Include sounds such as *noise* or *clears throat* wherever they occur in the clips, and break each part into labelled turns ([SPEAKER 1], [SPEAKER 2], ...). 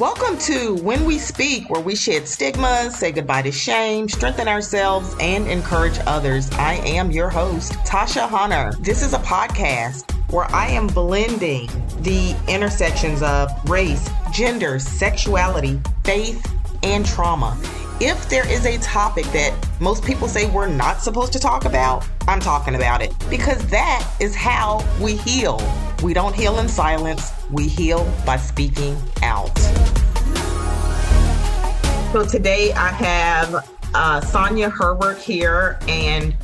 [SPEAKER 1] Welcome to When We Speak, where we shed stigmas, say goodbye to shame, strengthen ourselves, and encourage others. I am your host, Tasha Hunter. This is a podcast where I am blending the intersections of race, gender, sexuality, faith, and trauma. If there is a topic that most people say we're not supposed to talk about, I'm talking about it because that is how we heal. We don't heal in silence, we heal by speaking out. So today I have uh, Sonia Herbert here, and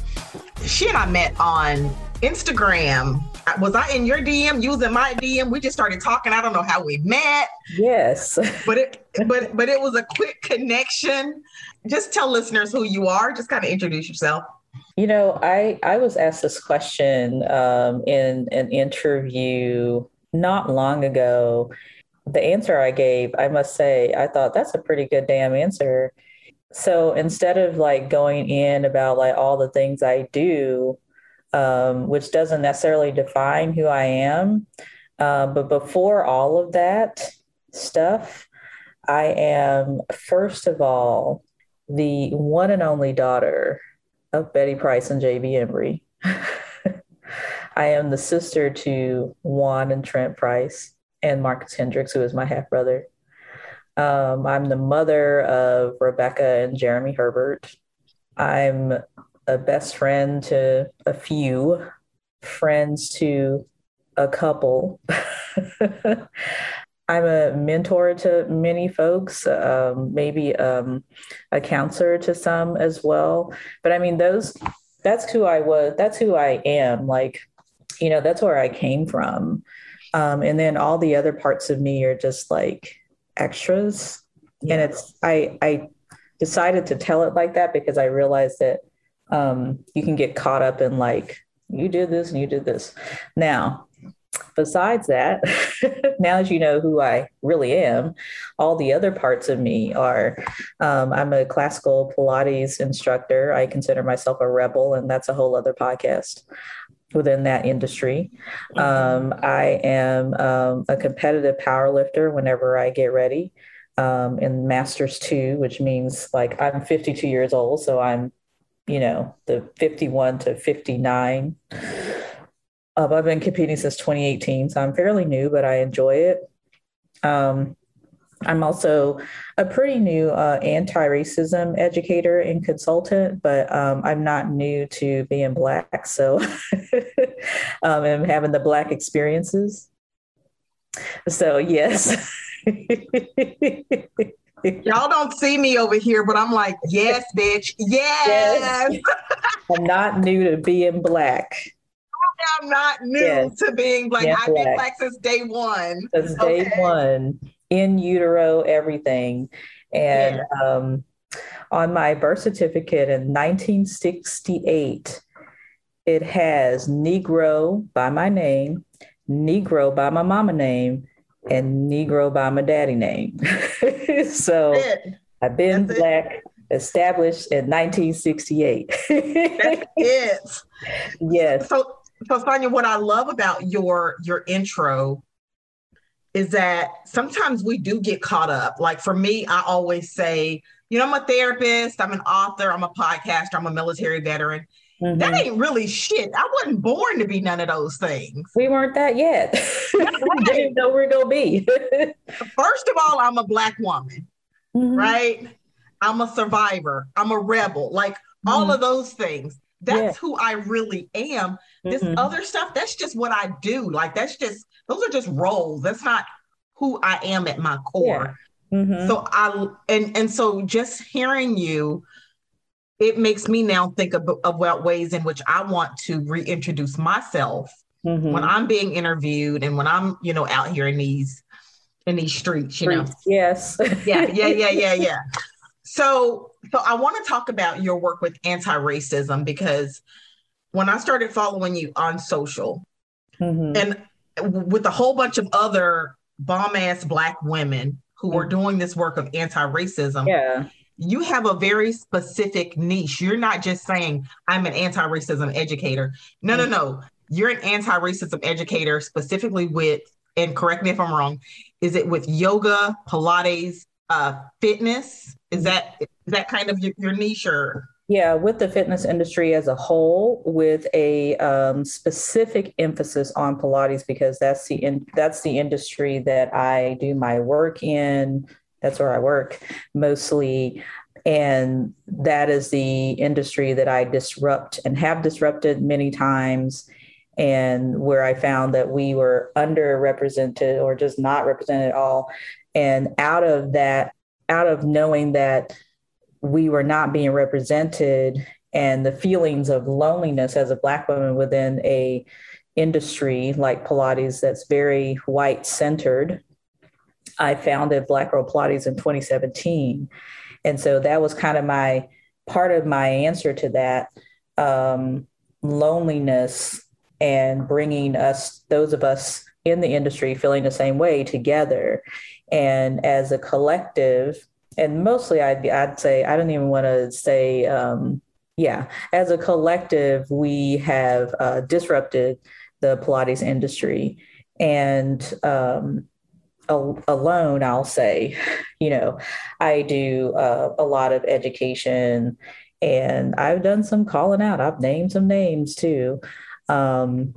[SPEAKER 1] she and I met on Instagram. Was I in your DM using my DM? We just started talking. I don't know how we met.
[SPEAKER 2] Yes. *laughs*
[SPEAKER 1] but it but but it was a quick connection. Just tell listeners who you are. Just kind of introduce yourself.
[SPEAKER 2] You know, I I was asked this question um, in an interview not long ago. The answer I gave, I must say, I thought that's a pretty good damn answer. So instead of like going in about like all the things I do, um, which doesn't necessarily define who I am, uh, but before all of that stuff, I am first of all the one and only daughter of Betty Price and J.B. Embry. *laughs* I am the sister to Juan and Trent Price and Marcus Hendricks, who is my half brother. Um, I'm the mother of Rebecca and Jeremy Herbert. I'm a best friend to a few, friends to a couple. *laughs* I'm a mentor to many folks, um, maybe um, a counselor to some as well. But I mean, those that's who I was. That's who I am. Like, you know, that's where I came from. Um, and then all the other parts of me are just like extras. Yeah. And it's I I decided to tell it like that because I realized that um, you can get caught up in like you did this and you did this. Now, besides that, *laughs* now that you know who I really am, all the other parts of me are um, I'm a classical Pilates instructor. I consider myself a rebel, and that's a whole other podcast within that industry. Um, I am um, a competitive power lifter whenever I get ready. Um, in Masters 2, which means like I'm 52 years old, so I'm, you know, the 51 to 59 um, I've been competing since 2018, so I'm fairly new, but I enjoy it. Um, I'm also a pretty new uh, anti racism educator and consultant, but um, I'm not new to being Black. So *laughs* um, I'm having the Black experiences. So, yes. *laughs*
[SPEAKER 1] Y'all don't see me over here, but I'm like, yes, bitch. Yes. yes.
[SPEAKER 2] I'm not new to being Black.
[SPEAKER 1] I'm not new yes. to being black. I've black. been black since day one.
[SPEAKER 2] Since okay. day one, in utero, everything. And yeah. um, on my birth certificate in 1968, it has Negro by my name, Negro by my mama name, and Negro by my daddy name. *laughs* so I've been That's black. It established in 1968. *laughs* That's
[SPEAKER 1] it.
[SPEAKER 2] Yes.
[SPEAKER 1] So so Sonia, what I love about your your intro is that sometimes we do get caught up. Like for me, I always say, you know, I'm a therapist, I'm an author, I'm a podcaster, I'm a military veteran. Mm-hmm. That ain't really shit. I wasn't born to be none of those things.
[SPEAKER 2] We weren't that yet. *laughs* we didn't know we're gonna be. *laughs*
[SPEAKER 1] First of all, I'm a black woman, mm-hmm. right? I'm a survivor. I'm a rebel. Like mm-hmm. all of those things that's yeah. who I really am. This mm-hmm. other stuff, that's just what I do. Like that's just those are just roles. That's not who I am at my core. Yeah. Mm-hmm. So I and and so just hearing you, it makes me now think of, about ways in which I want to reintroduce myself mm-hmm. when I'm being interviewed and when I'm you know out here in these in these streets. You
[SPEAKER 2] know, yes,
[SPEAKER 1] yeah, yeah, yeah, yeah, *laughs* yeah. So, so I want to talk about your work with anti-racism because when I started following you on social, mm-hmm. and with a whole bunch of other bomb ass black women who are mm-hmm. doing this work of anti-racism,
[SPEAKER 2] yeah.
[SPEAKER 1] you have a very specific niche. You're not just saying I'm an anti-racism educator. No, mm-hmm. no, no. You're an anti-racism educator specifically with and correct me if I'm wrong, is it with yoga, Pilates, uh, fitness? Is that is that kind of your, your niche or?
[SPEAKER 2] Yeah, with the fitness industry as a whole, with a um, specific emphasis on Pilates because that's the in, that's the industry that I do my work in. That's where I work mostly, and that is the industry that I disrupt and have disrupted many times and where I found that we were underrepresented or just not represented at all. And out of that, out of knowing that we were not being represented and the feelings of loneliness as a black woman within a industry like Pilates that's very white centered, I founded Black Girl Pilates in 2017. And so that was kind of my part of my answer to that um, loneliness and bringing us, those of us in the industry feeling the same way together. And as a collective, and mostly I'd, I'd say, I don't even want to say, um, yeah, as a collective, we have uh, disrupted the Pilates industry. And um, alone, I'll say, *laughs* you know, I do uh, a lot of education and I've done some calling out. I've named some names too. Um,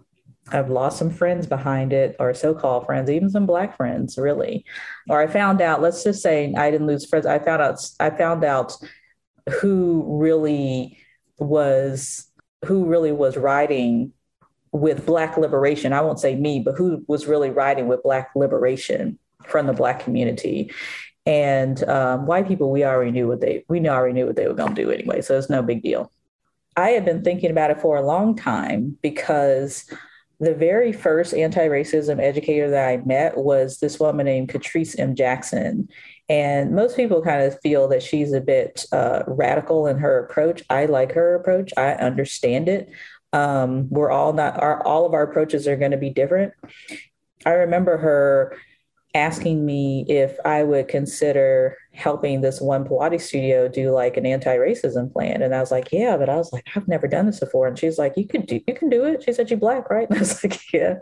[SPEAKER 2] I've lost some friends behind it, or so-called friends, even some black friends, really. Or I found out. Let's just say I didn't lose friends. I found out. I found out who really was who really was riding with black liberation. I won't say me, but who was really riding with black liberation from the black community. And um, white people, we already knew what they we already knew what they were going to do anyway, so it's no big deal. I had been thinking about it for a long time because the very first anti-racism educator that I met was this woman named Catrice M. Jackson. And most people kind of feel that she's a bit uh, radical in her approach. I like her approach. I understand it. Um, we're all not our all of our approaches are going to be different. I remember her asking me if I would consider helping this one Pilates studio do like an anti-racism plan. And I was like, yeah, but I was like, I've never done this before. And she's like, you could do, you can do it. She said, you black, right? *laughs* And I was like, yeah.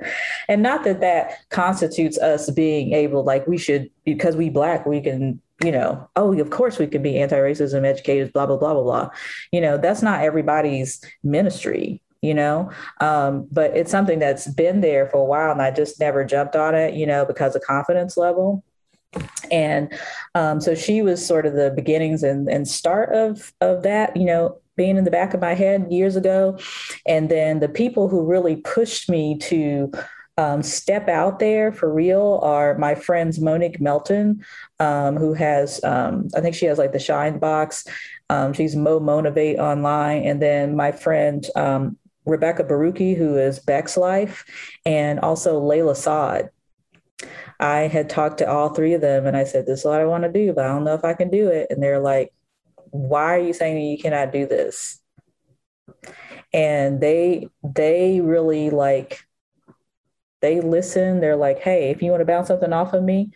[SPEAKER 2] And not that that constitutes us being able, like we should, because we black, we can, you know, oh, of course we can be anti-racism educators, blah, blah, blah, blah, blah. You know, that's not everybody's ministry you know um, but it's something that's been there for a while and i just never jumped on it you know because of confidence level and um, so she was sort of the beginnings and, and start of of that you know being in the back of my head years ago and then the people who really pushed me to um, step out there for real are my friends Monique Melton, um, who has, um, I think she has like the Shine Box. Um, she's Mo Motivate online. And then my friend um, Rebecca Borucki, who is BexLife, and also Layla Saad. I had talked to all three of them and I said, This is what I want to do, but I don't know if I can do it. And they're like, Why are you saying that you cannot do this? And they they really like they listen. They're like, hey, if you want to bounce something off of me,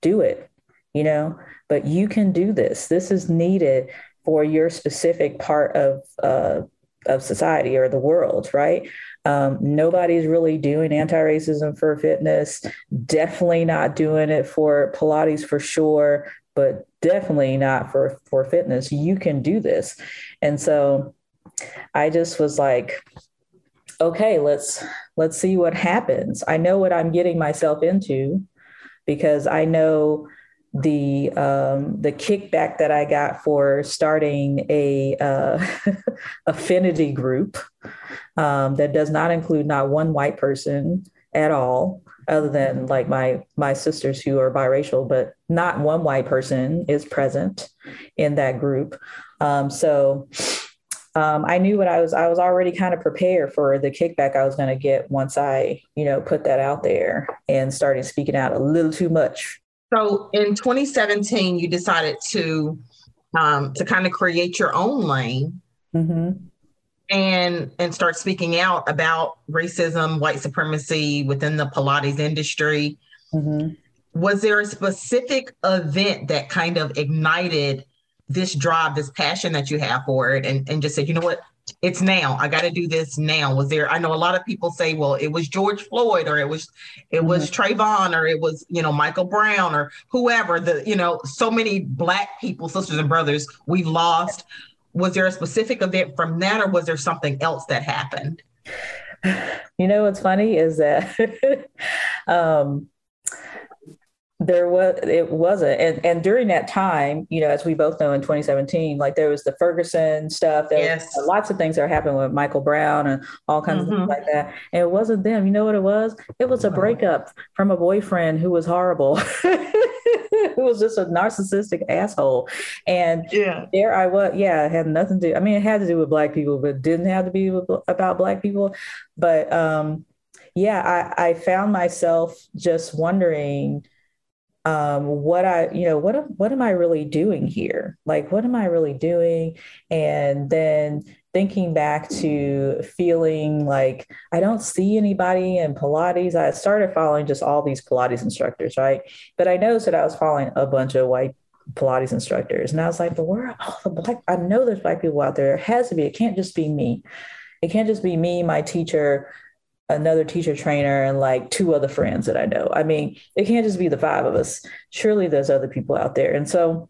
[SPEAKER 2] do it, you know, but you can do this. This is needed for your specific part of uh, of society or the world, right? Um, nobody's really doing anti-racism for fitness. Definitely not doing it for Pilates for sure, but definitely not for for fitness. You can do this, and so I just was like, okay, let's let's see what happens. I know what I'm getting myself into because I know the um, the kickback that I got for starting a uh, *laughs* affinity group um, that does not include not one white person at all, other than like my my sisters who are biracial, but not one white person is present in that group. Um, so um, I knew what I was. I was already kind of prepared for the kickback I was going to get once I, you know, put that out there and started speaking out a little too much
[SPEAKER 1] so in 2017, you decided to um, to kind of create your own lane mm-hmm. And and start speaking out about racism, white supremacy within the Pilates industry. Mm-hmm. Was there a specific event that kind of ignited this drive, this passion that you have for it, and, and just said, you know what, it's now. I got to do this now. Was there? I know a lot of people say, well, it was George Floyd, or it was, it mm-hmm. was Trayvon, or it was, you know, Michael Brown, or whoever. The, you know, so many black people, sisters and brothers, we've lost. Was there a specific event from that, or was there something else that happened?
[SPEAKER 2] You know what's funny is that *laughs* um, there was it wasn't. And and during that time you know as we both know in 2017 like there was the ferguson stuff. There yes. was lots of things that are happening with michael brown and all kinds mm-hmm. of things like that. And it wasn't them. You know what it was? It was a breakup from a boyfriend who was horrible. *laughs* Who was just a narcissistic asshole. And yeah. there i was yeah it had nothing to do i mean it had to do with black people but didn't have to be with, about black people. But um yeah i i found myself just wondering um, what I, you know, what what am I really doing here? Like, what am I really doing? And then thinking back to feeling like I don't see anybody in Pilates. I started following just all these Pilates instructors, right? But I noticed that I was following a bunch of white Pilates instructors, and I was like, but where are all the black? I know there's black people out there. It has to be. It can't just be me. It can't just be me, my teacher, another teacher trainer and like two other friends that I know. I mean, it can't just be the five of us. Surely there's other people out there. And so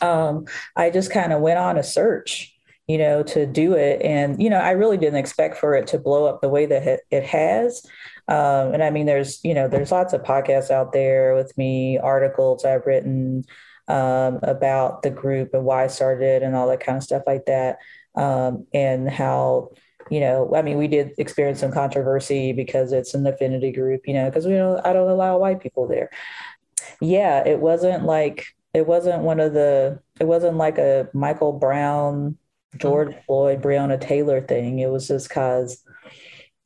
[SPEAKER 2] um, I just kind of went on a search, you know, to do it. And, you know, I really didn't expect for it to blow up the way that it has. Um, and I mean, there's, you know, there's lots of podcasts out there with me, articles I've written um, about the group and why I started and all that kind of stuff like that. Um, and how, you know, I mean, we did experience some controversy because it's an affinity group, you know, because we don't, I don't allow white people there. Yeah, it wasn't like, it wasn't one of the, it wasn't like a Michael Brown, George mm-hmm. Floyd, Breonna Taylor thing. It was just because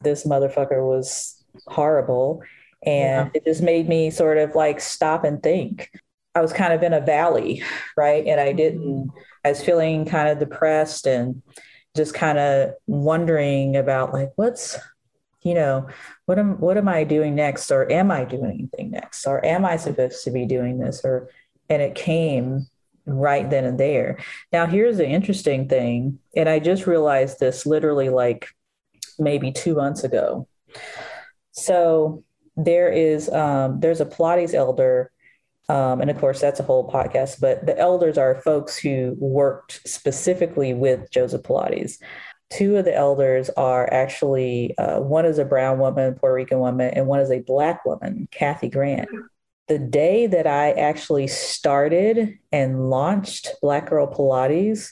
[SPEAKER 2] this motherfucker was horrible. And yeah. it just made me sort of like stop and think. I was kind of in a valley, right? And I didn't, mm-hmm. I was feeling kind of depressed and, just kind of wondering about like what's you know what am what am i doing next? Or am i doing anything next? Or am i supposed to be doing this? Or and it came right then and there. Now here's the interesting thing. And i just realized this literally like maybe two months ago. So there is um, there's a pilates elder um, and of course, that's a whole podcast, but the elders are folks who worked specifically with Joseph Pilates. Two of the elders are actually uh, one is a brown woman, Puerto Rican woman, and one is a black woman, Kathy Grant. The day that I actually started and launched Black Girl Pilates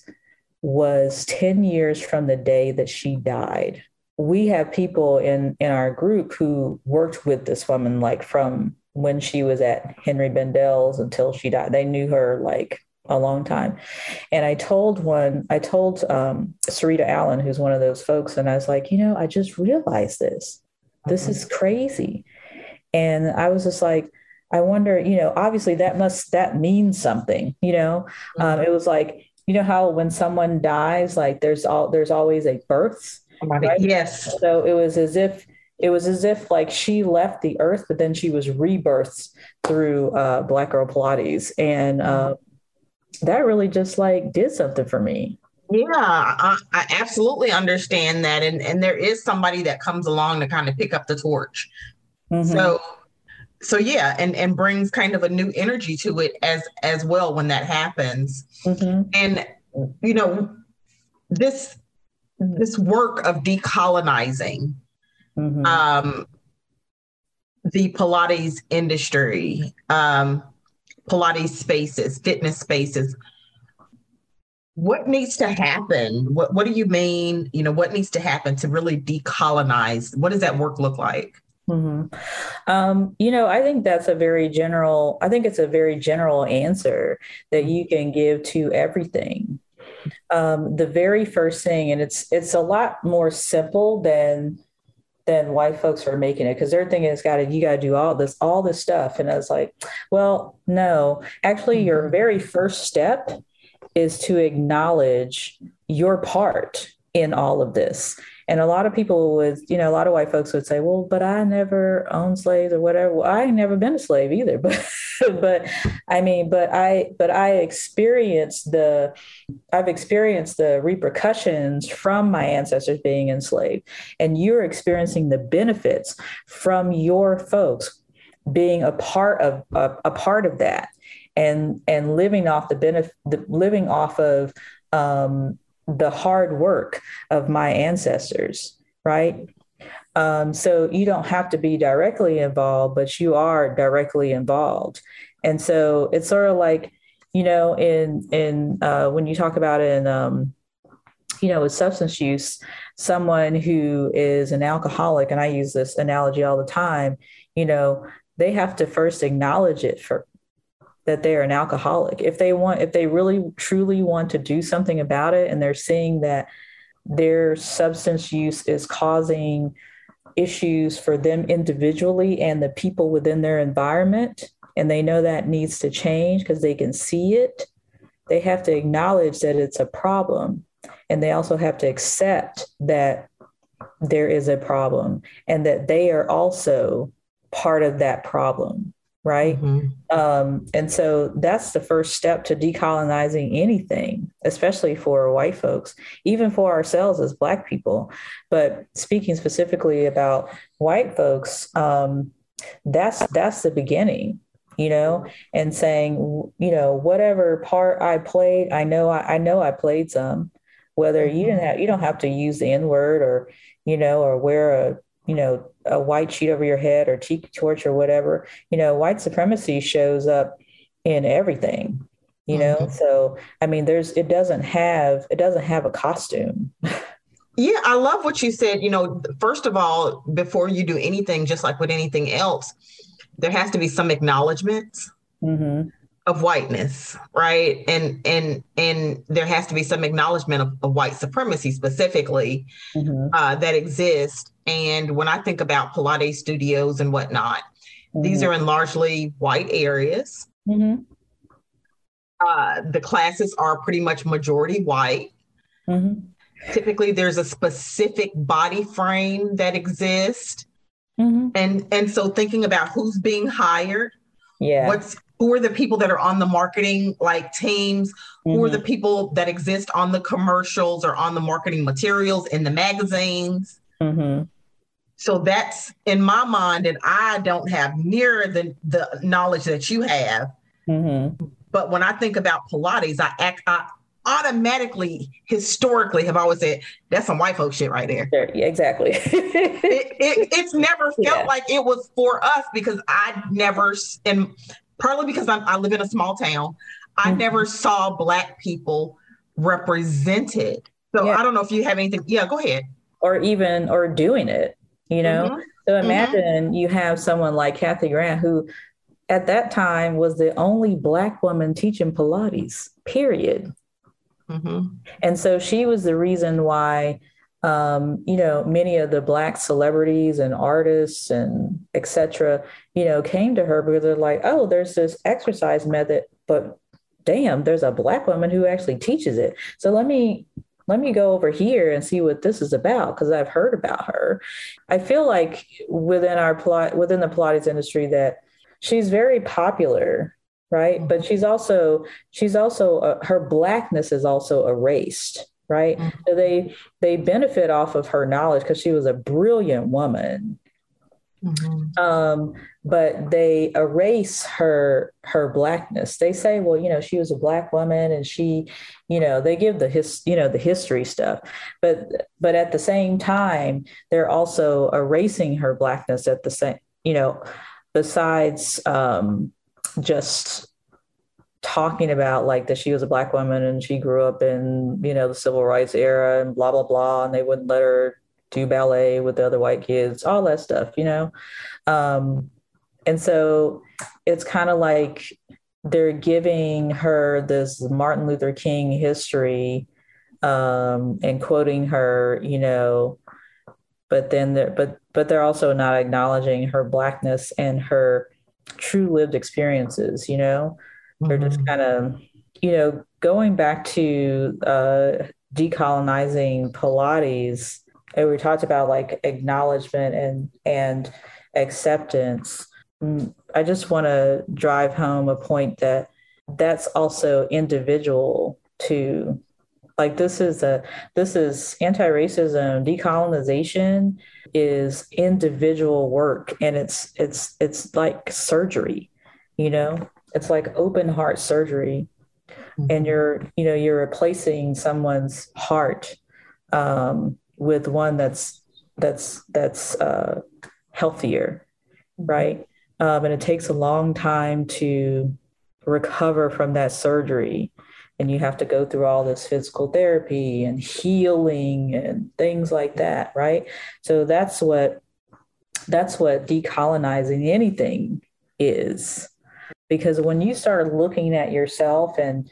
[SPEAKER 2] was 10 years from the day that she died. We have people in, in our group who worked with this woman, like from when she was at Henry Bendel's until she died. They knew her like a long time. And I told one, I told um, Sarita Allen, who's one of those folks, and I was like, you know, I just realized this. This mm-hmm. is crazy. And I was just like, I wonder, you know, obviously that must, that means something, you know? Um, mm-hmm. Um, it was like, you know how when someone dies, like there's all, there's always a birth.
[SPEAKER 1] Right? Yes.
[SPEAKER 2] So it was as if it was as if like she left the earth, but then she was rebirthed through uh, Black Girl Pilates, and uh, that really just like did something for me.
[SPEAKER 1] Yeah, I, I, absolutely understand that, and and there is somebody that comes along to kind of pick up the torch. Mm-hmm. So, so yeah, and and brings kind of a new energy to it as as well when that happens. Mm-hmm. And you know, this this work of decolonizing mm-hmm. um, the Pilates industry, um, Pilates spaces, fitness spaces. What needs to happen? What What do you mean? You know, what needs to happen to really decolonize? What does that work look like?
[SPEAKER 2] Mm-hmm. Um, you know, I think that's a very general. I think it's a very general answer that you can give to everything. Um, the very first thing, and it's it's a lot more simple than than white folks are making it because they're thinking it's got to you got to do all this all this stuff and i was like well no actually your mm-hmm. very first step is to acknowledge your part in all of this. And a lot of people would, you know, a lot of white folks would say, well, but I never owned slaves or whatever. Well, I never been a slave either. *laughs* But but I mean, but I but I experienced the I've experienced the repercussions from my ancestors being enslaved. And you're experiencing the benefits from your folks being a part of a, a part of that and and living off the benefit living off of um, the hard work of my ancestors, right? Um, so you don't have to be directly involved, but you are directly involved. And so it's sort of like, you know, in in uh, when you talk about in um, you know, with substance use, someone who is an alcoholic, and I use this analogy all the time, you know, they have to first acknowledge it for that they're an alcoholic. If they want, if they really truly want to do something about it and they're seeing that their substance use is causing issues for them individually and the people within their environment, and they know that needs to change because they can see it, they have to acknowledge that it's a problem. And they also have to accept that there is a problem and that they are also part of that problem right? Mm-hmm. Um, and so that's the first step to decolonizing anything, especially for white folks, even for ourselves as Black people. But speaking specifically about white folks, um, that's that's the beginning you know and saying you know whatever part i played i know i, I know i played some whether you didn't mm-hmm. have you don't have to use the n word or you know or wear a you know, a white sheet over your head or tiki torch or whatever. You know, white supremacy shows up in everything. You know, mm-hmm. so I mean, there's it doesn't have it doesn't have a costume. *laughs*
[SPEAKER 1] Yeah, I love what you said. You know, first of all, before you do anything, just like with anything else, there has to be some acknowledgement. Mm-hmm of whiteness right and and and there has to be some acknowledgement of, of white supremacy specifically mm-hmm. uh, that exists and when i think about pilates studios and whatnot mm-hmm. these are in largely white areas mm-hmm. uh, the classes are pretty much majority white mm-hmm. typically there's a specific body frame that exists mm-hmm. and and so thinking about who's being hired yeah what's who are the people that are on the marketing like teams mm-hmm. who are the mm-hmm. people that exist on the commercials or on the marketing materials in the magazines mm-hmm. so that's in my mind and i don't have near the, the knowledge that you have mm-hmm. but when i think about pilates i act I automatically historically have always said that's some white folk shit right there
[SPEAKER 2] yeah, exactly *laughs*
[SPEAKER 1] it, it, it's never *laughs* felt yeah. like it was for us because i never and partly because I'm, i live in a small town. I mm-hmm. never saw Black people represented. So yeah. I don't know if you have anything. Yeah, go ahead.
[SPEAKER 2] Or even, or doing it, you know? Mm-hmm. So mm-hmm. imagine mm-hmm. you have someone like Kathy Grant, who at that time was the only Black woman teaching Pilates, period. Mm-hmm. And so she was the reason why um, you know, many of the black celebrities and artists and etc. you know, came to her because they're like, oh, there's this exercise method, but damn, there's a black woman who actually teaches it. So let me let me go over here and see what this is about because I've heard about her. I feel like within our plot within the Pilates industry that she's very popular, right? But she's also she's also uh, her blackness is also erased right mm-hmm. so they they benefit off of her knowledge because she was a brilliant woman mm-hmm. um, but they erase her her blackness they say well you know she was a black woman and she you know they give the his you know the history stuff but but at the same time they're also erasing her blackness at the same you know besides um, just talking about like that she was a black woman and she grew up in you know the civil rights era and blah blah blah and they wouldn't let her do ballet with the other white kids all that stuff you know um, and so it's kind of like they're giving her this martin luther king history um, and quoting her you know but then they're but but they're also not acknowledging her blackness and her true lived experiences you know they're mm-hmm. just kind of, you know, going back to uh, decolonizing Pilates, and we talked about like acknowledgement and and acceptance. Mm, I just want to drive home a point that that's also individual to like this is a this is anti-racism decolonization is individual work and it's it's it's like surgery you know it's like open heart surgery mm-hmm. and you're you know you're replacing someone's heart um, with one that's that's that's uh, healthier right? Um, and it takes a long time to recover from that surgery. And you have to go through all this physical therapy and healing and things like that right? So that's what that's what decolonizing anything is. Because when you start looking at yourself and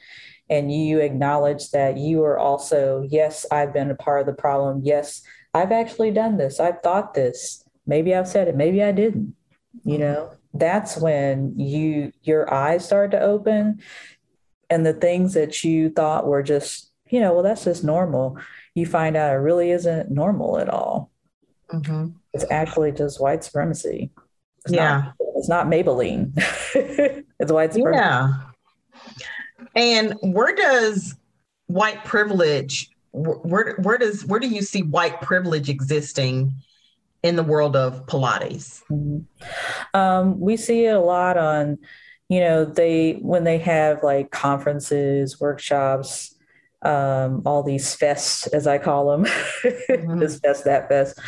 [SPEAKER 2] and you acknowledge that you are also yes i've been a part of the problem. Yes i've actually done this. I've thought this. Maybe i've said it. Maybe i didn't. You know that's when you your eyes start to open and the things that you thought were just you know well that's just normal you find out it really isn't normal at all. Mm-hmm. it's actually just white supremacy. It's
[SPEAKER 1] yeah.
[SPEAKER 2] not, it's not maybelline. *laughs* It's white supremacy.
[SPEAKER 1] yeah and where does white privilege where where does where do you see white privilege existing in the world of Pilates?
[SPEAKER 2] Mm-hmm. Um, we see it a lot on, you know, they when they have like conferences, workshops, um, all these fests, as I call them, mm-hmm. *laughs* this fest, that fest.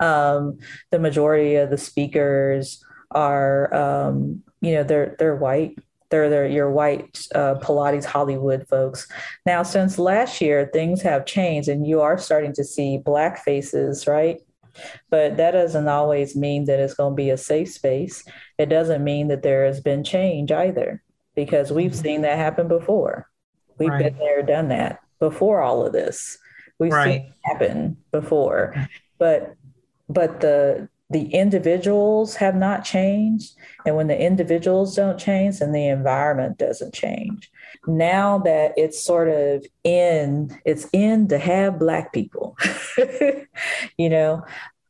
[SPEAKER 2] Um, the majority of the speakers are, um, you know, they're they're white. They're, they're your white uh, Pilates Hollywood folks. Now, since last year, things have changed, and you are starting to see black faces, right? But that doesn't always mean that it's going to be a safe space. It doesn't mean that there has been change either, because we've mm-hmm. seen that happen before. We've right. been there, done that before all of this. We've right. seen it happen before. But but the the individuals have not changed. And when the individuals don't change, then the environment doesn't change. Now that it's sort of in, it's in to have Black people, *laughs* you know,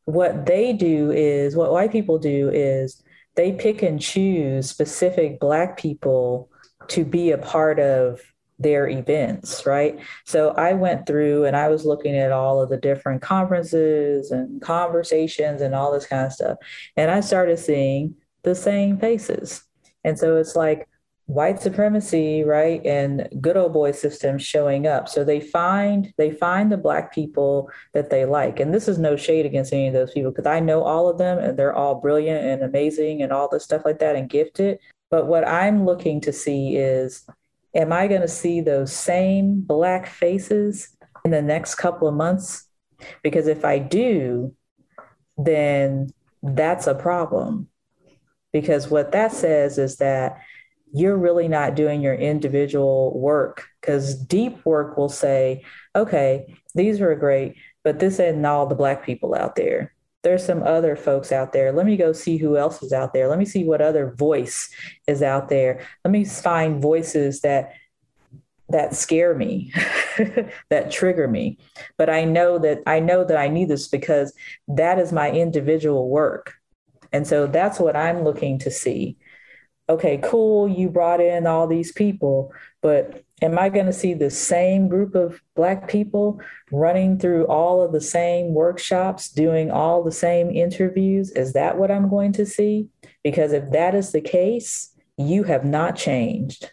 [SPEAKER 2] what they do is, what white people do is they pick and choose specific Black people to be a part of their events, right? So I went through and I was looking at all of the different conferences and conversations and all this kind of stuff. And I started seeing the same faces. And so it's like white supremacy, right? And good old boy systems showing up. So they find they find the black people that they like. And this is no shade against any of those people because I know all of them and they're all brilliant and amazing and all this stuff like that and gifted. But what I'm looking to see is am I going to see those same black faces in the next couple of months? Because if I do, then that's a problem. Because what that says is that you're really not doing your individual work. Because deep work will say, okay, these are great, but this isn't all the Black people out there there's some other folks out there. Let me go see who else is out there. Let me see what other voice is out there. Let me find voices that that scare me, *laughs* that trigger me. But I know that I know that I need this because that is my individual work. And so that's what I'm looking to see. Okay, cool, you brought in all these people, but am I going to see the same group of Black people running through all of the same workshops, doing all the same interviews? Is that what I'm going to see? Because if that is the case, you have not changed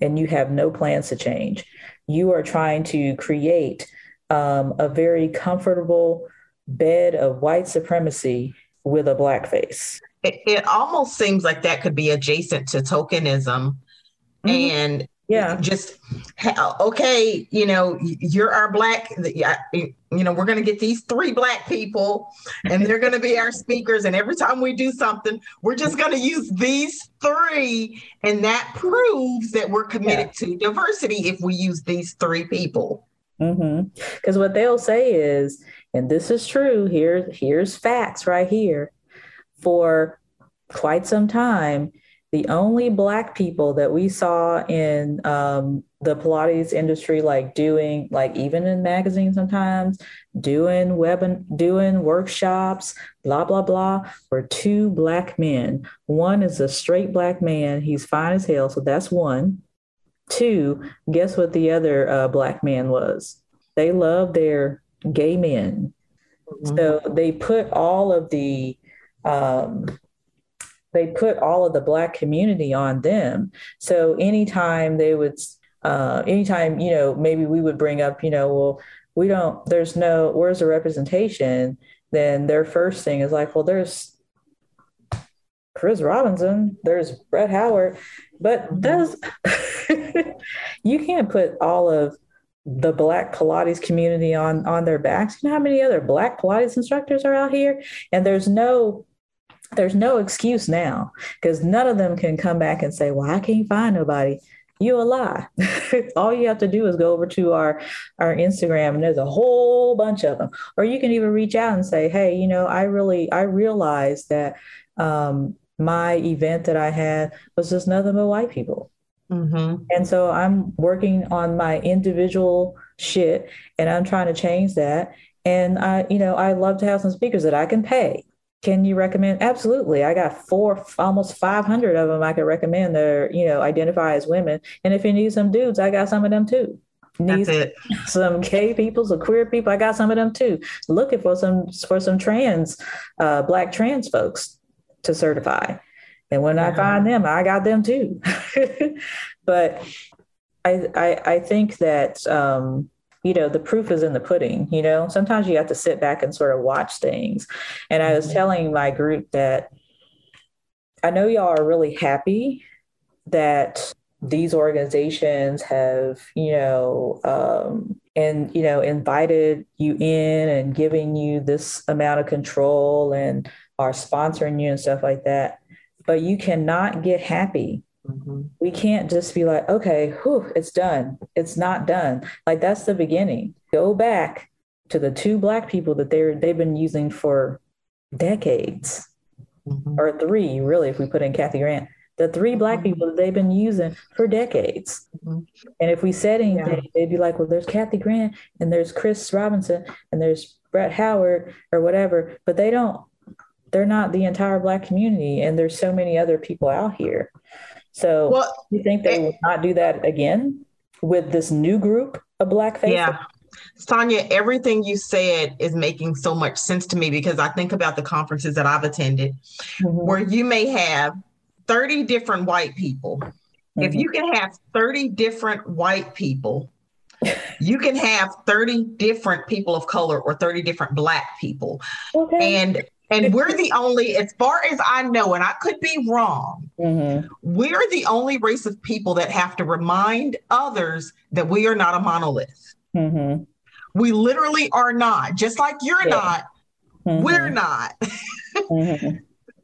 [SPEAKER 2] and you have no plans to change. You are trying to create um, a very comfortable bed of white supremacy with a black face.
[SPEAKER 1] It, it almost seems like that could be adjacent to tokenism. Mm-hmm. And
[SPEAKER 2] yeah
[SPEAKER 1] just okay you know you're our black you know we're going to get these three black people and they're going to be our speakers and every time we do something we're just going to use these three and that proves that we're committed yeah. to diversity if we use these three people
[SPEAKER 2] because mm-hmm. what they'll say is and this is true here here's facts right here for quite some time the only black people that we saw in um, the Pilates industry, like doing, like even in magazines sometimes, doing web and doing workshops, blah blah blah, were two black men. One is a straight black man; he's fine as hell, so that's one. Two, guess what the other uh, black man was? They love their gay men, mm-hmm. so they put all of the um, they put all of the black community on them. So anytime they would, uh, anytime, you know, maybe we would bring up, you know, well, we don't, there's no, where's the representation? Then their first thing is like, well, there's Chris Robinson, there's Brett Howard, but mm-hmm. does *laughs* you can't put all of the black Pilates community on on their backs. You know how many other black Pilates instructors are out here? And there's no there's no excuse now because none of them can come back and say, well, I can't find nobody. You a lie. *laughs* All you have to do is go over to our our Instagram and there's a whole bunch of them. Or you can even reach out and say, hey, you know, I really I realized that um, my event that I had was just nothing but white people. Mm-hmm. And so I'm working on my individual shit and I'm trying to change that. And I, you know, I love to have some speakers that I can pay can you recommend? Absolutely. I got four, almost 500 of them I could recommend that you know, identify as women. And if you need some dudes, I got some of them too.
[SPEAKER 1] Need That's it. *laughs*
[SPEAKER 2] Some gay people, some queer people, I got some of them too. Looking for some for some trans, uh, black trans folks to certify. And when. I find them, I got them too. *laughs* but I, I I think that um, you know, the proof is in the pudding, you know, sometimes you have to sit back and sort of watch things. And I was mm-hmm. telling my group that I know y'all are really happy that these organizations have, you know, um, and you know, invited you in and giving you this amount of control and are sponsoring you and stuff like that. But you cannot get happy Mm-hmm. We can't just be like, okay, whew, it's done. It's not done. Like that's the beginning. Go back to the two black people that they're they've been using for decades. Mm-hmm. Or three, really, if we put in Kathy Grant. The three black mm-hmm. people that they've been using for decades. Mm-hmm. And if we said anything, yeah. they'd be like, well, there's Kathy Grant and there's Chris Robinson and there's Brett Howard or whatever. But they don't, they're not the entire black community. And there's so many other people out here. So well, you think they it, will not do that again with this new group of black faces?
[SPEAKER 1] Yeah. Sonia, everything you said is making so much sense to me because I think about the conferences that I've attended mm-hmm. where you may have 30 different white people. Mm-hmm. If you can have 30 different white people, you can have 30 different people of color or 30 different black people. *laughs* Okay. And and we're the only, as far as I know, and I could be wrong, mm-hmm. we're the only race of people that have to remind others that we are not a monolith. Mm-hmm. We literally are not, just like you're yeah. not, mm-hmm. we're not. *laughs* Mm-hmm.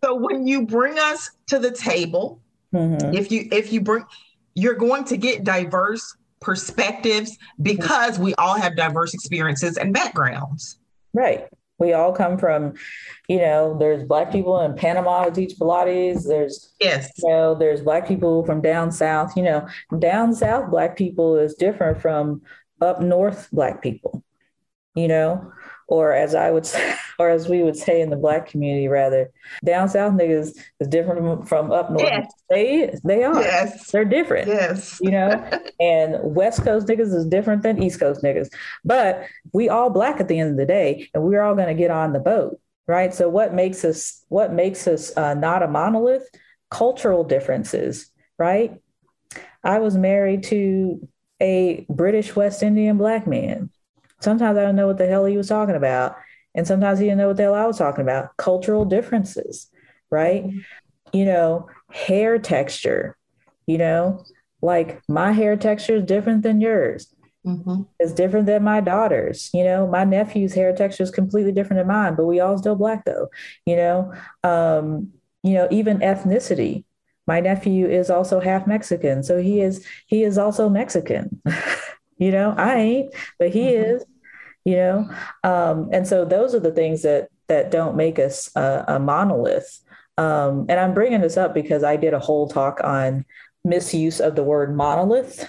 [SPEAKER 1] so when you bring us to the table, mm-hmm. if you if you bring you're going to get diverse perspectives because we all have diverse experiences and backgrounds.
[SPEAKER 2] Right. We all come from, you know, there's black people in Panama who teach Pilates. There's
[SPEAKER 1] yes,
[SPEAKER 2] you know, there's black people from down south. You know, down south black people is different from up north black people. You know, or as I would *laughs* say, or as we would say in the black community, rather, down south niggas is different from, up north. Yes. They they are. Yes. They're different.
[SPEAKER 1] Yes.
[SPEAKER 2] You know, *laughs* and West Coast niggas is different than East Coast niggas. But we all black at the end of the day, and we're all going to get on the boat, right? So what makes us what makes us uh, not a monolith? Cultural differences, right? I was married to a British West Indian black man Sometimes I don't know what the hell he was talking about. And sometimes he didn't know what the hell I was talking about. Cultural differences, right? Mm-hmm. You know, hair texture, you know, like my hair texture is different than yours. Mm-hmm. It's different than my daughter's. You know, my nephew's hair texture is completely different than mine, but we all still black though. You know, um, you know, even ethnicity. My nephew is also half Mexican, so he is he is also Mexican. *laughs* You know, I ain't, but he mm-hmm. is. You know, um, and so those are the things that that don't make us a, a monolith. um, and I'm bringing this up because I did a whole talk on misuse of the word monolith.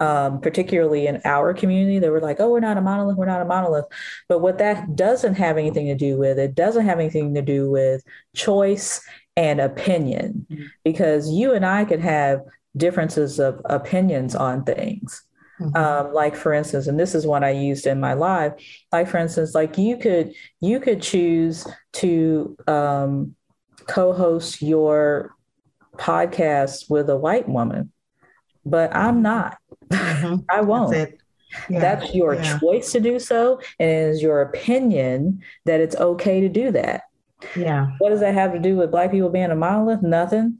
[SPEAKER 2] Um, particularly in our community, they were like, oh, we're not a monolith, we're not a monolith. But what that doesn't have anything to do with, it doesn't have anything to do with choice and opinion, mm-hmm. because you and I could have differences of opinions on things. Mm-hmm. Um, like for instance, and this is what I used in my live. Like for instance, like you could you could choose to um, co-host your podcast with a white woman, but I'm not. Mm-hmm. *laughs* I won't. That's, yeah. That's your yeah. choice to do so, and it is your opinion that it's okay to do that.
[SPEAKER 1] Yeah.
[SPEAKER 2] What does that have to do with black people being a monolith? Nothing.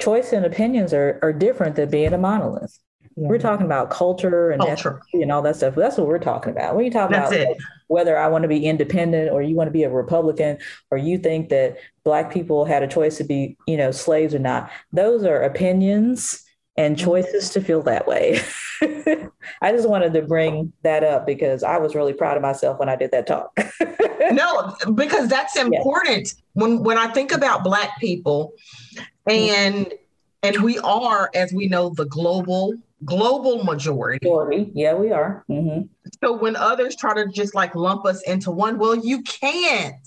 [SPEAKER 2] Choice and opinions are, are different than being a monolith. Yeah. We're talking about culture and culture. and all that stuff. That's what we're talking about. When you talk about like, whether I want to be independent or you want to be a Republican or you think that black people had a choice to be, you know, slaves or not, those are opinions and mm-hmm. choices to feel that way. *laughs* I just wanted to bring that up because I was really proud of myself when I did that talk. *laughs*
[SPEAKER 1] no, because that's important. When when I think about black people and and we are, as we know, the global global majority.
[SPEAKER 2] majority. Yeah, we are. Mm-hmm.
[SPEAKER 1] So when others try to just like lump us into one, well, you can't.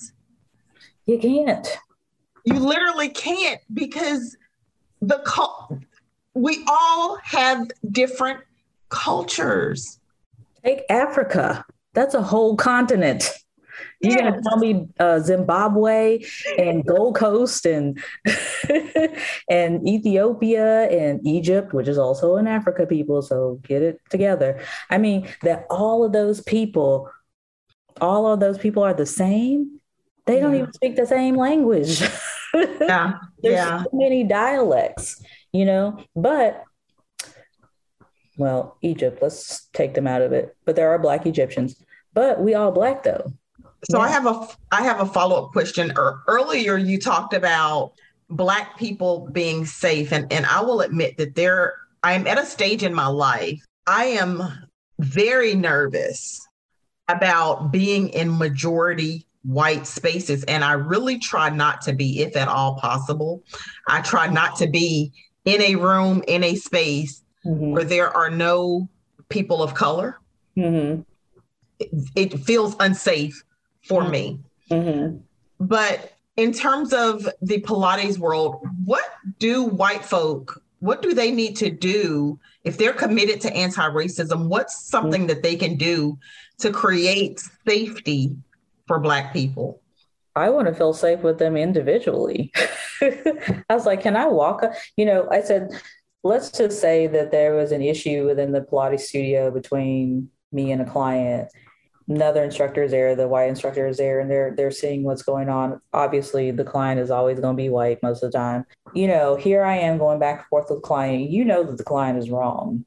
[SPEAKER 2] You can't.
[SPEAKER 1] You literally can't because the cult. we all have different cultures.
[SPEAKER 2] Take Africa. That's a whole continent. You're yes. gonna tell me uh, Zimbabwe and Gold Coast and *laughs* and Ethiopia and Egypt, which is also in Africa, people. So get it together. I mean that all of those people, all of those people are the same. They don't even speak the same language. *laughs*
[SPEAKER 1] yeah,
[SPEAKER 2] There's
[SPEAKER 1] yeah.
[SPEAKER 2] so many dialects, you know. But well, Egypt, let's take them out of it. But there are Black Egyptians. But we all Black though.
[SPEAKER 1] So yeah. I have a I have a follow up question. Earlier, you talked about black people being safe, and and I will admit that there I am at a stage in my life I am very nervous about being in majority white spaces, and I really try not to be, if at all possible. I try not to be in a room in a space mm-hmm. where there are no people of color. Mm-hmm. It, it feels unsafe for mm-hmm. me. Mm-hmm. But in terms of the Pilates world, what do white folk, what do they need to do if they're committed to anti-racism? What's something mm-hmm. that they can do to create safety for Black people?
[SPEAKER 2] I want to feel safe with them individually. *laughs* I was like, can I walk? You know, I said, let's just say that there was an issue within the Pilates studio between me and a client another instructor is there, the white instructor is there, and they're they're seeing what's going on. Obviously, the client is always going to be white most of the time. You know, here I am going back and forth with the client. You know that the client is wrong.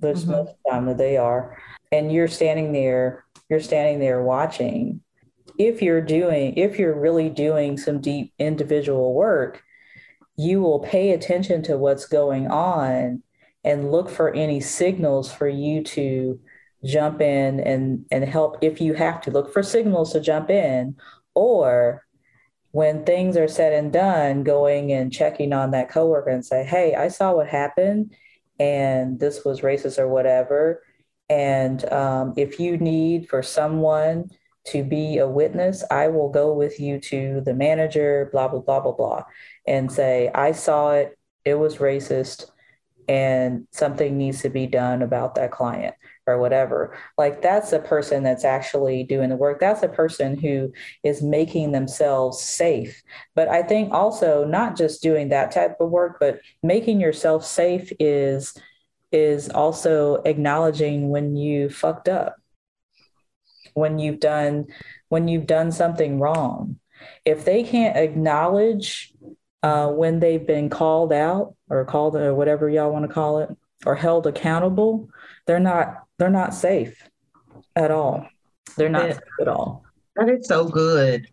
[SPEAKER 2] There's mm-hmm. most of the time that they are, and you're standing there. You're standing there watching. If you're doing, if you're really doing some deep individual work, you will pay attention to what's going on and look for any signals for you to jump in and and help if you have to look for signals to jump in or when things are said and done going and checking on that coworker and say hey i saw what happened and this was racist or whatever and um, if you need for someone to be a witness i will go with you to the manager blah blah blah blah blah and say i saw it it was racist and something needs to be done about that client or whatever. Like that's a person that's actually doing the work. That's a person who is making themselves safe. But I think also not just doing that type of work, but making yourself safe is is also acknowledging when you fucked up. When you've done when you've done something wrong. If they can't acknowledge uh, when they've been called out or called or whatever y'all want to call it or held accountable, they're not they're not safe at all. They're not safe at all.
[SPEAKER 1] That is so good.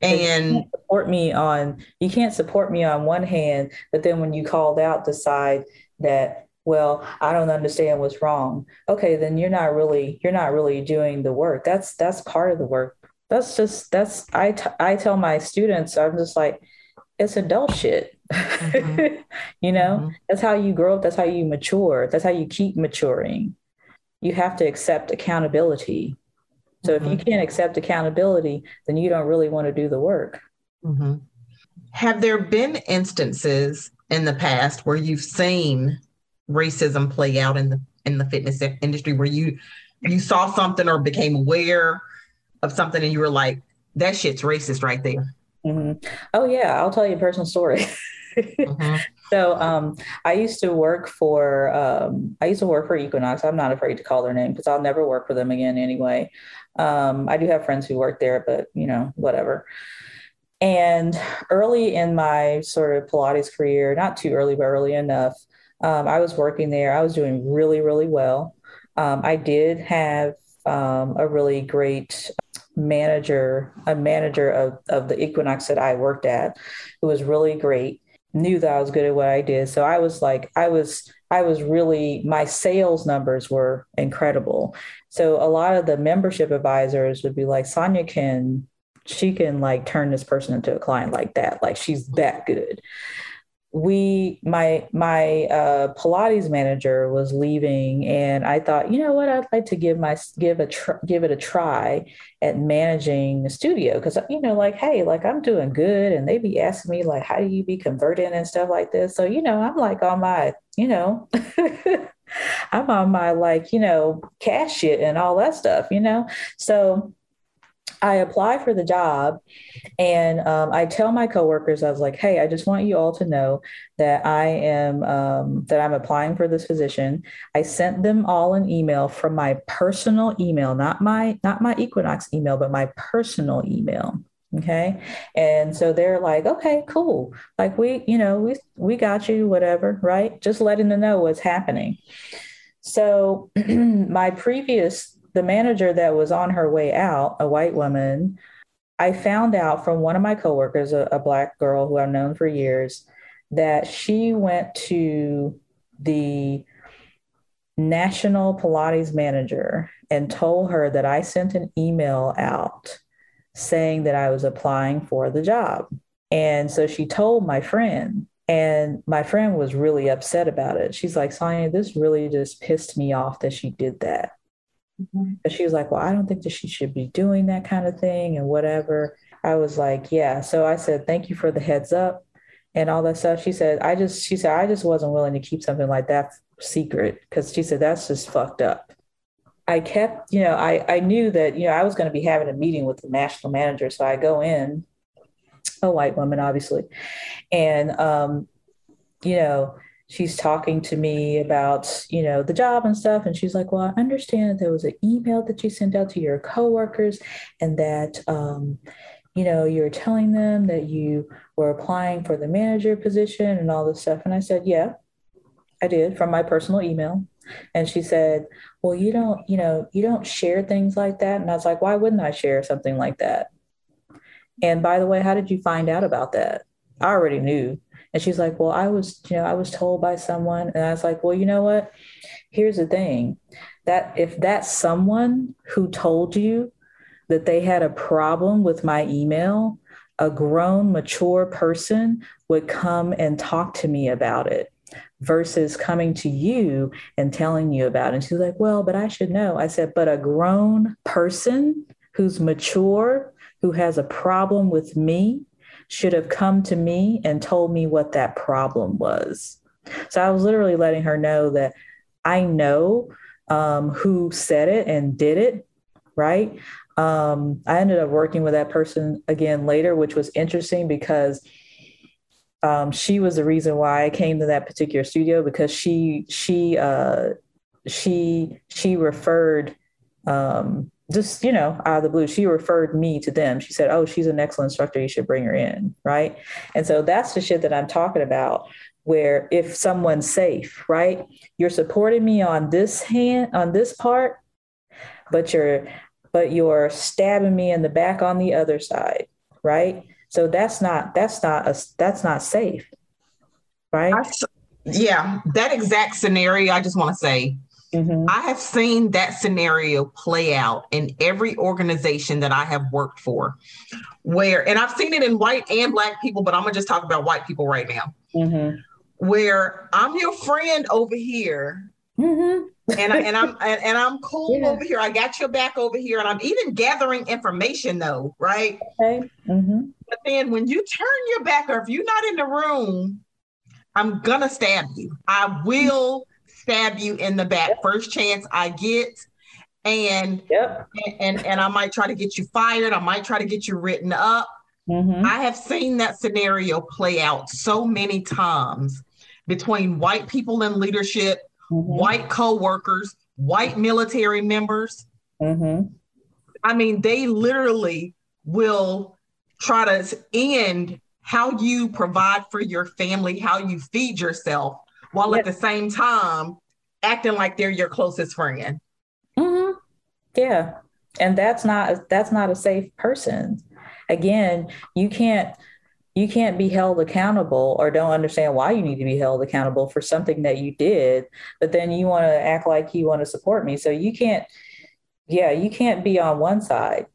[SPEAKER 1] And
[SPEAKER 2] support me on you can't support me on one hand, but then when you called out, decide that well i don't understand what's wrong okay then you're not really you're not really doing the work that's that's part of the work that's just that's I, t- I tell my students i'm just like it's adult shit. Mm-hmm. *laughs* you know, mm-hmm. that's how you grow up. That's how you mature. That's how you keep maturing. You have to accept accountability. So mm-hmm. if you mm-hmm. can't accept accountability, then you don't really want to do the work.
[SPEAKER 1] Mm-hmm. Have there been instances in the past where you've seen racism play out in the in the fitness industry where you you saw something or became aware of something and you were like, that shit's racist right there?
[SPEAKER 2] Mm-hmm. Oh yeah, I'll tell you a personal story. *laughs* mm-hmm. So um, I used to work for um, I used to work for Equinox. I'm not afraid to call their name because I'll never work for them again anyway. Um, I do have friends who work there, but you know whatever. And early in my sort of Pilates career, not too early, but early enough, um, I was working there. I was doing really, really well. Um, I did have um, a really great manager, a manager of, of the Equinox that I worked at, who was really great, knew that I was good at what I did. So I was like, I was, I was really, my sales numbers were incredible. So a lot of the membership advisors would be like, Sonia can, she can like turn this person into a client like that. Like she's that good we my my uh, Pilates manager was leaving, and I thought, you know what, I'd like to give my give a tr- give it a try at managing the studio because you know, like, hey, like I'm doing good, and they be asking me like, how do you be converting and stuff like this. So you know, I'm like on my, you know. *laughs* I'm on my like, you know, cash shit and all that stuff, you know? So I apply for the job and um, I tell my coworkers, I was like, hey, I just want you all to know that I am, um, that I'm applying for this position. I sent them all an email from my personal email, not my, not my Equinox email, but my personal email. Okay. And so they're like, okay, cool. Like we, you know, we, we got you, whatever, right? Just letting them know what's happening. So *clears throat* my previous the manager that was on her way out, a white woman, I found out from one of my coworkers, a, a black girl who I've known for years, that she went to the national Pilates manager and told her that I sent an email out saying that I was applying for the job. And so she told my friend, and my friend was really upset about it. She's like, Sonia, this really just pissed me off that she did that. Mm-hmm. But she was like, Well, I don't think that she should be doing that kind of thing and whatever. I was like, Yeah. So I said, Thank you for the heads up and all that stuff. She said, I just, she said, I just wasn't willing to keep something like that secret because she said, That's just fucked up. I kept, you know, I, I knew that, you know, I was going to be having a meeting with the national manager. So I go in, a white woman, obviously. And, um, you know, she's talking to me about you know the job and stuff. And she's like well i understand that there was an email that you sent out to your coworkers and that um, you know you're telling them that you were applying for the manager position and all this stuff. And i said yeah i did from my personal email. And she said well you don't you know you don't share things like that. And i was like why wouldn't i share something like that? And by the way how did you find out about that? I already knew and she's like, Well, I was, you know, I was told by someone. And I was like, Well, you know what? Here's the thing that if that's someone who told you that they had a problem with my email, a grown, mature person would come and talk to me about it versus coming to you and telling you about it. And she's like, Well, but I should know. I said, But a grown person who's mature, who has a problem with me, should have come to me and told me what that problem was. So I was literally letting her know that I know um, who said it and did it, right? Um, I ended up working with that person again later, which was interesting because um, she was the reason why I came to that particular studio because she she uh, she she referred um, just you know out of the blue she referred me to them. She said oh she's an excellent instructor. You should bring her in right? And so that's the shit that i'm talking about where if someone's safe right? You're supporting me on this hand on this part but you're but you're stabbing me in the back on the other side right? So that's not that's not a that's not safe right?
[SPEAKER 1] Yeah that exact scenario i just want to say Mm-hmm. I have seen that scenario play out in every organization that I have worked for, where, and I've seen it in white and black people, but I'm gonna just talk about white people right now. Mm-hmm. Where I'm your friend over here, mm-hmm. and I, and I'm *laughs* and, and I'm cool yeah. over here. I got your back over here, and I'm even gathering information though, right? Okay. Mm-hmm. But then when you turn your back, or if you're not in the room, I'm gonna stab you. I will stab you in the back first chance I get. And, yep. and and I might try to get you fired. I might try to get you written up. Mm-hmm. I have seen that scenario play out so many times between white people in leadership, mm-hmm. white co-workers, white military members. Mm-hmm. I mean, they literally will try to end how you provide for your family, how you feed yourself, while yep. at the same time acting like they're your closest friend.
[SPEAKER 2] Mm-hmm. Yeah, and that's not that's not a safe person. Again, you can't you can't be held accountable or don't understand why you need to be held accountable for something that you did, but then you want to act like you want to support me. So you can't, yeah, you can't be on one side.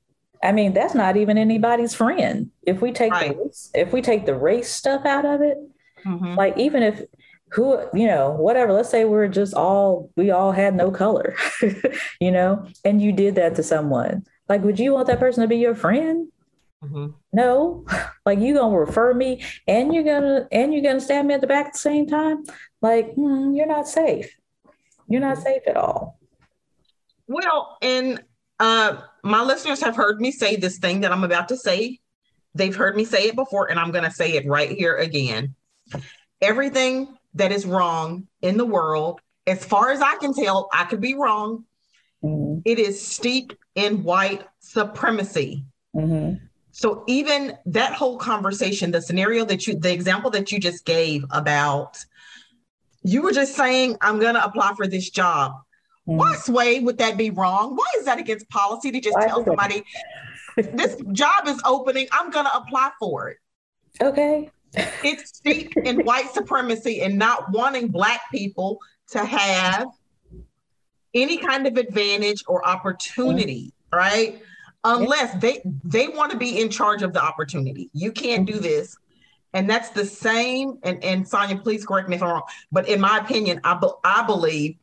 [SPEAKER 2] I mean, that's not even anybody's friend. If we take right. the race, if we take the race stuff out of it, mm-hmm. like even if who you know whatever let's say we're just all we all had no color *laughs* you know and you did that to someone. Like would you want that person to be your friend? Mm-hmm. no. *laughs* Like you gonna refer me and you're gonna and you're gonna stab me at the back at the same time? Like hmm, you're not safe. You're not safe at all.
[SPEAKER 1] Well and uh my listeners have heard me say this thing that i'm about to say. They've heard me say it before and i'm gonna say it right here again. Everything that is wrong in the world. As far as I can tell, I could be wrong. Mm-hmm. It is steeped in white supremacy. Mm-hmm. So even that whole conversation, the scenario that you, the example that you just gave about, you were just saying, I'm going to apply for this job. Mm-hmm. Why, Sway, would that be wrong? Why is that against policy to just Why tell somebody this job is opening? I'm going to apply for it.
[SPEAKER 2] Okay
[SPEAKER 1] it's steeped in white supremacy and not wanting black people to have any kind of advantage or opportunity, right? Unless they they want to be in charge of the opportunity. You can't do this. And that's the same. And, and Sonia, please correct me if I'm wrong. But in my opinion, I, be, I believe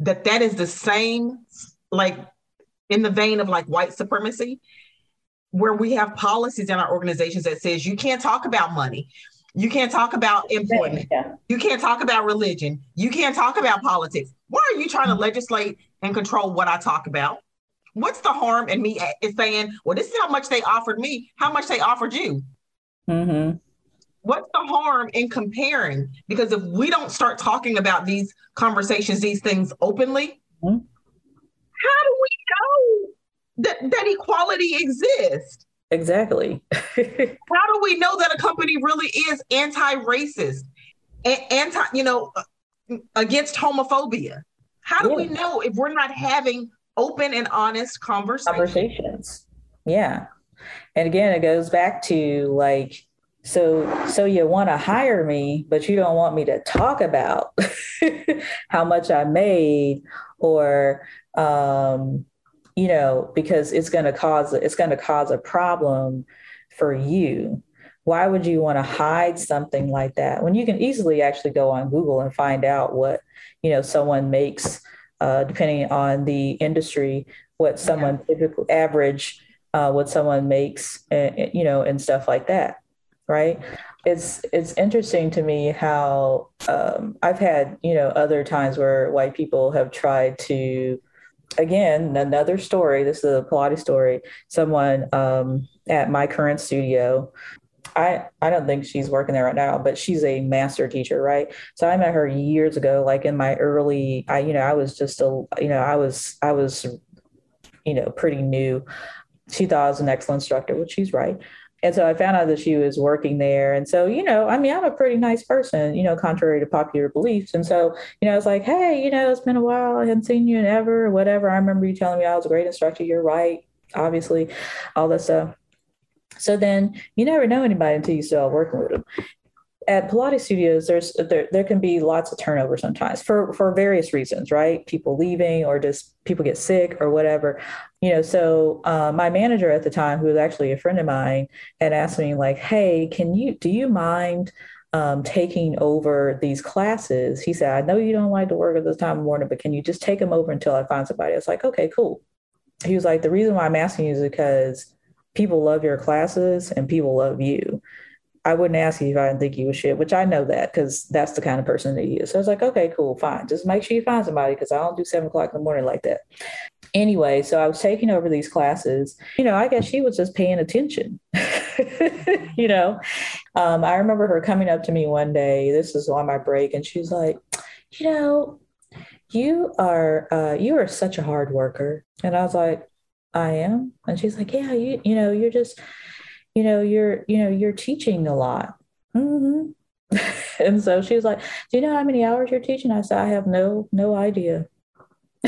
[SPEAKER 1] that that is the same, like in the vein of like white supremacy where we have policies in our organizations that says you can't talk about money you can't talk about employment yeah. you can't talk about religion you can't talk about politics why are you trying to legislate and control what i talk about what's the harm in me saying well this is how much they offered me how much they offered you mm-hmm. what's the harm in comparing because if we don't start talking about these conversations these things openly mm-hmm. how do we know that, that equality exists.
[SPEAKER 2] Exactly. *laughs*
[SPEAKER 1] How do we know that a company really is anti-racist, a- anti, you know, against homophobia? How do yeah. we know if we're not having open and honest conversations?
[SPEAKER 2] Conversations. Yeah. And again, it goes back to like, so so you want to hire me, but you don't want me to talk about *laughs* how much I made or um, you know, because it's going to cause it's going to cause a problem for you. Why would you want to hide something like that when you can easily actually go on Google and find out what you know someone makes, uh, depending on the industry, what someone yeah. typical average, uh, what someone makes, uh, you know, and stuff like that, right? It's it's interesting to me how um, I've had you know other times where white people have tried to again, another story. This is a Pilates story. Someone um, at my current studio, I, I don't think she's working there right now, but she's a master teacher, right? So I met her years ago, like in my early, I, you know, I was just a, you know, I was, I was, you know, pretty new. She thought I was an excellent instructor, which she's right. And so I found out that she was working there. And so, you know, I mean, I'm a pretty nice person, you know, contrary to popular beliefs. And so, you know, I was like, hey, you know, it's been a while. I hadn't seen you in ever, or whatever. I remember you telling me oh, I was a great instructor. You're right, obviously, all that stuff. So then you never know anybody until you start working with them. At Pilates studios, there's there, there can be lots of turnover sometimes for for various reasons, right? People leaving or just people get sick or whatever, you know. So uh, my manager at the time, who was actually a friend of mine, had asked me like, "Hey, can you do you mind?" Um, taking over these classes, he said, I know you don't like to work at this time of morning, but can you just take them over until I find somebody? It's like, okay, cool. He was like, the reason why I'm asking you is because people love your classes and people love you. I wouldn't ask you if I didn't think you was shit, which I know that because that's the kind of person that he is. So I was like, okay, cool, fine. Just make sure you find somebody because I don't do seven o'clock in the morning like that. Anyway, so I was taking over these classes. You know, I guess she was just paying attention. *laughs* you know, um, I remember her coming up to me one day. This was on my break, and she's like, you know, you are uh, you are such a hard worker. And I was like, I am. And she's like, yeah, you, you know, you're just, you know, you're, you know, you're teaching a lot. Mm-hmm. *laughs* and so she was like, do you know how many hours you're teaching? I said, I have no, no idea. *laughs*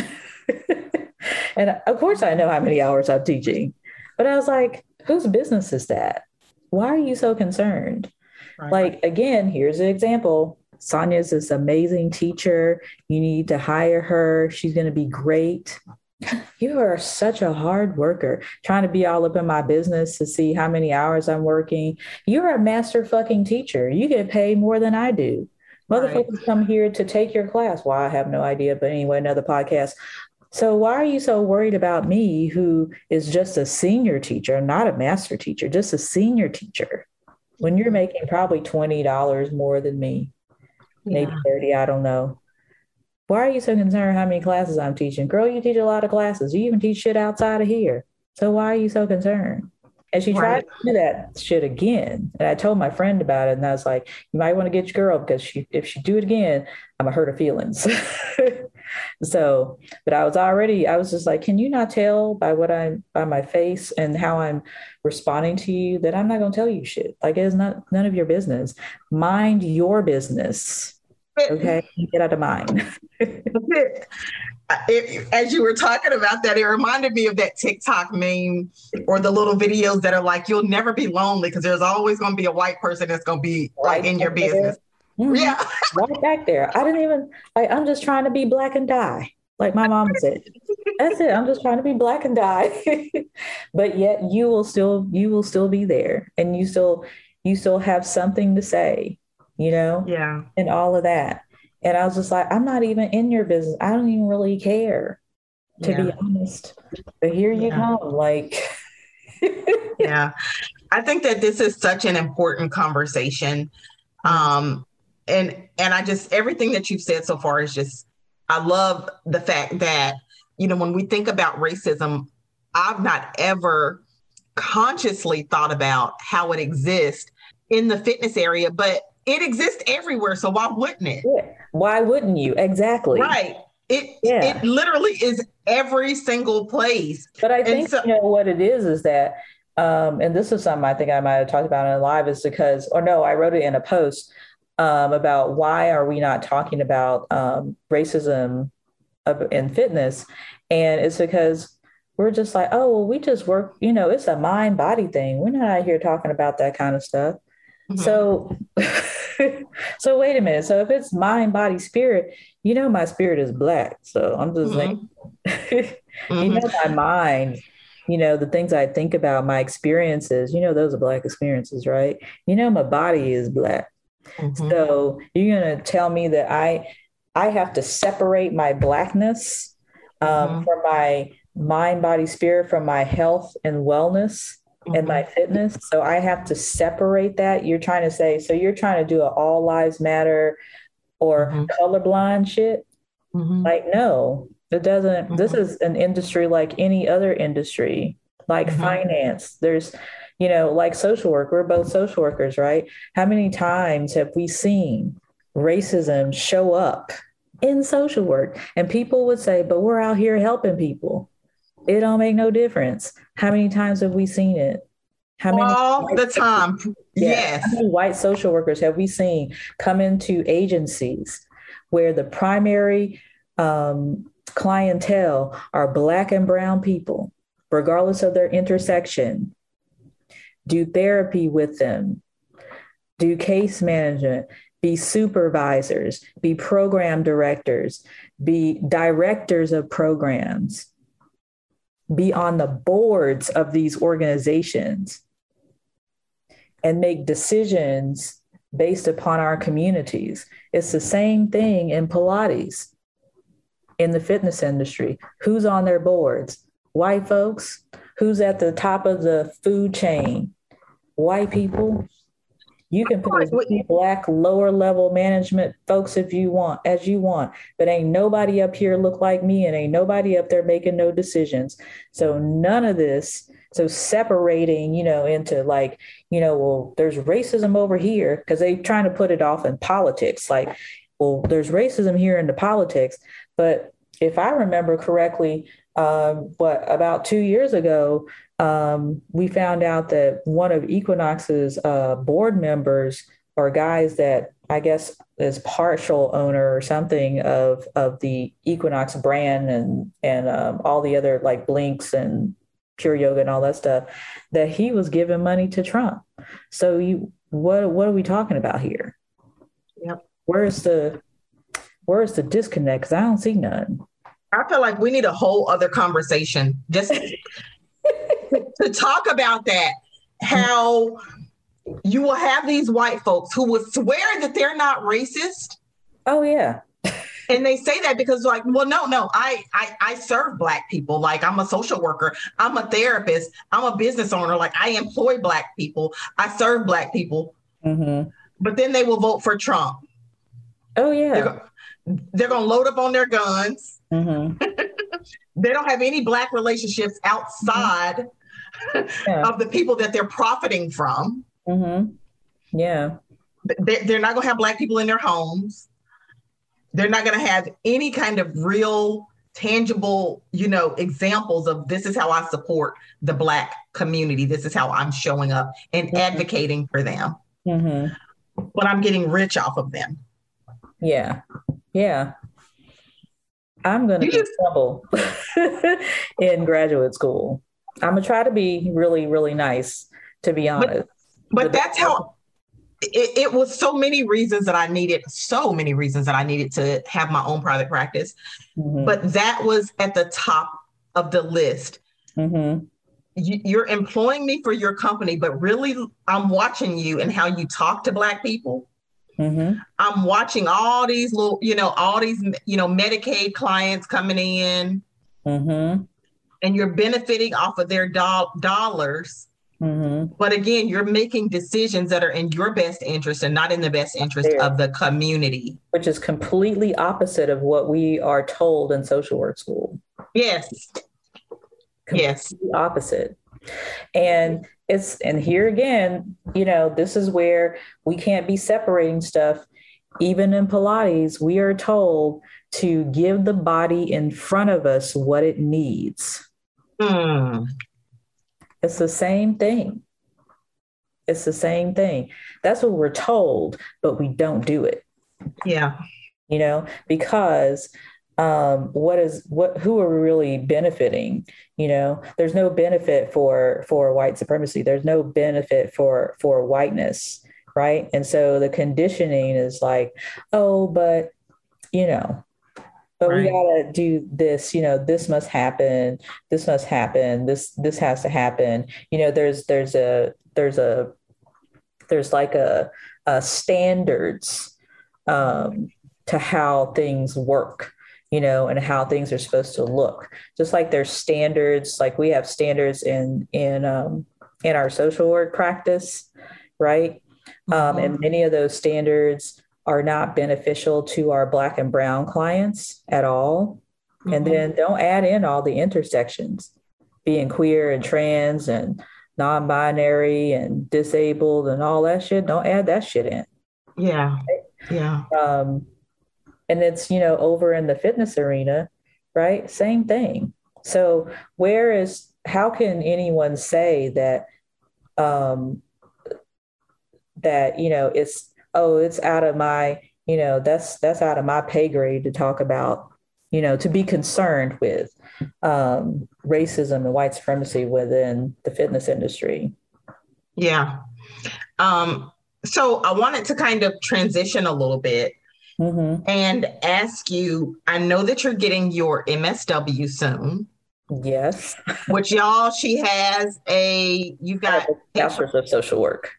[SPEAKER 2] and of course I know how many hours I'm teaching, but I was like, whose business is that? Why are you so concerned? Right. Like, again, here's an example. Sonia's this amazing teacher. You need to hire her. She's going to be great you are such a hard worker trying to be all up in my business to see how many hours I'm working. You're a master fucking teacher. You get paid more than I do. Motherfuckers right. come here to take your class. Why? Well, I have no idea. But anyway, another podcast. So why are you so worried about me who is just a senior teacher, not a master teacher, just a senior teacher, when you're mm-hmm. making probably $20 more than me? Maybe 30, I don't know. Why are you so concerned how many classes I'm teaching? Girl, you teach a lot of classes. You even teach shit outside of here. So why are you so concerned? And she tried right. to do that shit again. And I told my friend about it. And I was like, you might want to get your girl because she if she do it again, I'm gonna hurt her feelings. *laughs* so, but I was already, I was just like, can you not tell by what I'm by my face and how I'm responding to you that I'm not gonna tell you shit. Like it's not none of your business. Mind your business. Okay, get out of mine. *laughs* it,
[SPEAKER 1] as you were talking about that, it reminded me of that TikTok meme or the little videos that are like, "You'll never be lonely" because there's always going to be a white person that's going to be like in your business.
[SPEAKER 2] Mm-hmm. Yeah, right back there. I didn't even. Like, I'm just trying to be black and die, like my mom said. That's it. I'm just trying to be black and die. *laughs* but yet, you will still, you will still be there, and you still, you still have something to say you know?
[SPEAKER 1] Yeah.
[SPEAKER 2] And all of that. And I was just like, I'm not even in your business. I don't even really care, to yeah. be honest. But here you yeah. come. Like, *laughs*
[SPEAKER 1] yeah. I think that this is such an important conversation. Um, and and I just everything that you've said so far is just I love the fact that, you know, when we think about racism, I've not ever consciously thought about how it exists in the fitness area, but it exists everywhere. So why wouldn't it?
[SPEAKER 2] Yeah. Why wouldn't you? Exactly.
[SPEAKER 1] Right. It yeah. it literally is every single place.
[SPEAKER 2] But I think so, you know what it is is that um, and this is something I think I might have talked about in live is because or no, I wrote it in a post um, about why are we not talking about um, racism in fitness, and it's because we're just like, oh, well, we just work, you know, it's a mind body thing. We're not out here talking about that kind of stuff. Mm-hmm. So, *laughs* so wait a minute. So if it's mind, body, spirit, you know, my spirit is black. So I'm just mm-hmm. like, *laughs* you know, mm-hmm. my mind, you know, the things I think about, my experiences, you know, those are black experiences, right? You know, my body is black. Mm-hmm. So you're going to tell me that I, I have to separate my blackness um, mm-hmm. from my mind, body, spirit, from my health and wellness mm-hmm. and my fitness. So I have to separate that. You're trying to say, so you're trying to do a all lives matter or mm-hmm. colorblind shit. Mm-hmm. Like, no, it doesn't. This mm-hmm. is an industry like any other industry, like mm-hmm. finance. There's, you know, like social work. We're both social workers, right? How many times have we seen racism show up in social work? And people would say, but we're out here helping people. It don't make no difference. How many times have we seen it?
[SPEAKER 1] How many all the time? Yeah. Yes.
[SPEAKER 2] How many white social workers have we seen come into agencies where the primary um, clientele are black and brown people, regardless of their intersection? Do therapy with them, do case management, be supervisors, be program directors, be directors of programs, be on the boards of these organizations, and make decisions based upon our communities. It's the same thing in Pilates, in the fitness industry. Who's on their boards? White folks. Who's at the top of the food chain? White people. You can put as many black lower level management folks if you want, as you want, but ain't nobody up here look like me and ain't nobody up there making no decisions. So none of this. So separating, you know, into like, you know, well, there's racism over here because they trying to put it off in politics. Like, well, there's racism here in the politics, but if I remember correctly, um, what about two years ago, um, we found out that one of Equinox's uh, board members or guys that I guess is partial owner or something of of the Equinox brand and and um, all the other like Blinks and Pure Yoga and all that stuff, that he was giving money to Trump. So you what what are we talking about here?
[SPEAKER 1] Yep.
[SPEAKER 2] Where's the where's the disconnect? Because I don't see none.
[SPEAKER 1] I feel like we need a whole other conversation just *laughs* to talk about that. How you will have these white folks who will swear that they're not racist.
[SPEAKER 2] Oh yeah.
[SPEAKER 1] and they say that because like well no no I, I i serve black people like i'm a social worker i'm a therapist i'm a business owner like i employ black people i serve black people mm-hmm. but then they will vote for trump
[SPEAKER 2] oh yeah
[SPEAKER 1] they're, they're gonna load up on their guns Mm-hmm. *laughs* they don't have any black relationships outside yeah. of the people that they're profiting from.
[SPEAKER 2] Mm-hmm. Yeah.
[SPEAKER 1] They're not going to have black people in their homes. They're not going to have any kind of real, tangible, you know, examples of this is how I support the black community. This is how I'm showing up and mm-hmm. advocating for them. Mm-hmm. But I'm getting rich off of them.
[SPEAKER 2] Yeah. Yeah. I'm going to be in trouble *laughs* in graduate school. I'm going to try to be really, really nice, to be honest.
[SPEAKER 1] But, but that's how it, it, was so many reasons that I needed, so many reasons that I needed to have my own private practice. Mm-hmm. But that was at the top of the list. Mm-hmm. You, you're employing me for your company, but really, I'm watching you and how you talk to Black people Mm-hmm. I'm watching all these little, you know, all these, you know, Medicaid clients coming in, mm-hmm. And you're benefiting off of their do- dollars. Mm-hmm. But again, you're making decisions that are in your best interest and not in the best interest there. of the community.
[SPEAKER 2] Which is completely opposite of what we are told in social work school.
[SPEAKER 1] Yes.
[SPEAKER 2] Completely yes. Opposite. And it's and here again, you know, this is where we can't be separating stuff. Even in Pilates, we are told to give the body in front of us what it needs. Mm. It's the same thing. It's the same thing. That's what we're told, but we don't do it.
[SPEAKER 1] Yeah.
[SPEAKER 2] You know, because um, what is what who are we really benefiting you know there's no benefit for for white supremacy there's no benefit for for whiteness right and so the conditioning is like oh but you know but right. we gotta do this you know this must happen this must happen this this has to happen you know there's there's a there's a there's like a, a standards um, to how things work you know, and how things are supposed to look. Just like there's standards, like we have standards in in um, in our social work practice, right? Mm-hmm. Um, and mm-hmm. many of those standards are not beneficial to our Black and Brown clients at all. Mm-hmm. And then don't add in all the intersections, being queer and trans and non-binary and disabled and all that shit. Don't add that shit in.
[SPEAKER 1] Yeah. Yeah. Um,
[SPEAKER 2] and it's you know over in the fitness arena right same thing so where is how can anyone say that um that you know it's oh it's out of my you know that's that's out of my pay grade to talk about you know to be concerned with um racism and white supremacy within the fitness industry
[SPEAKER 1] yeah um so I wanted to kind of transition a little bit mm-hmm. and ask you. I know that you're getting your MSW soon.
[SPEAKER 2] Yes.
[SPEAKER 1] Which y'all, she has a you've got *laughs*
[SPEAKER 2] bachelor's of social work.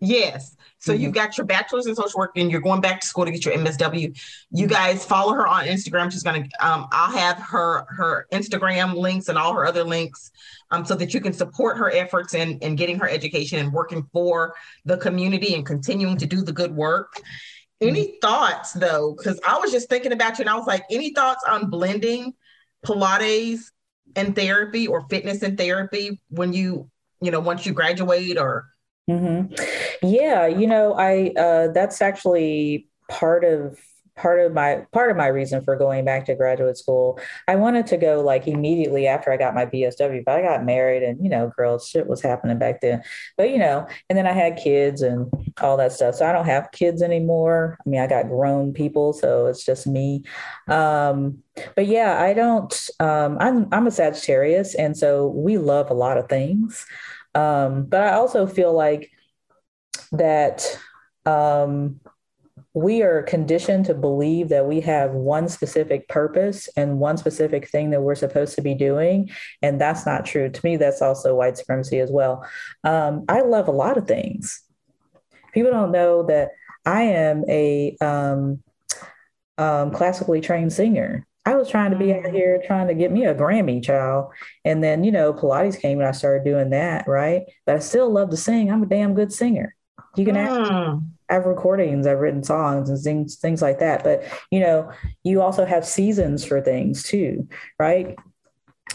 [SPEAKER 1] Yes. So mm-hmm. you've got your bachelor's in social work and you're going back to school to get your MSW. You guys follow her on Instagram. She's gonna um, I'll have her her Instagram links and all her other links um, so that you can support her efforts in, in getting her education and working for the community and continuing to do the good work. Any mm-hmm. thoughts though? Because I was just thinking about you and I was like, any thoughts on blending Pilates and therapy or fitness and therapy when you, you know, once you graduate or
[SPEAKER 2] Mm-hmm. Yeah, you know, I uh, that's actually part of part of my part of my reason for going back to graduate school. I wanted to go like immediately after I got my BSW, but I got married and you know, girls shit was happening back then. But you know, and then I had kids and all that stuff. So I don't have kids anymore. I mean, I got grown people, so it's just me. Um, but yeah, I don't um, I'm I'm a Sagittarius and so we love a lot of things. Um, but I also feel like that um, we are conditioned to believe that we have one specific purpose and one specific thing that we're supposed to be doing. And that's not true. To me, that's also white supremacy as well. Um, I love a lot of things. People don't know that I am a um, um, classically trained singer. I was trying to be out mm. here trying to get me a Grammy, child. And then, you know, Pilates came and I started doing that, right? But I still love to sing. I'm a damn good singer. You can mm. have recordings, I've written songs and things, things like that. But, you know, you also have seasons for things too, right?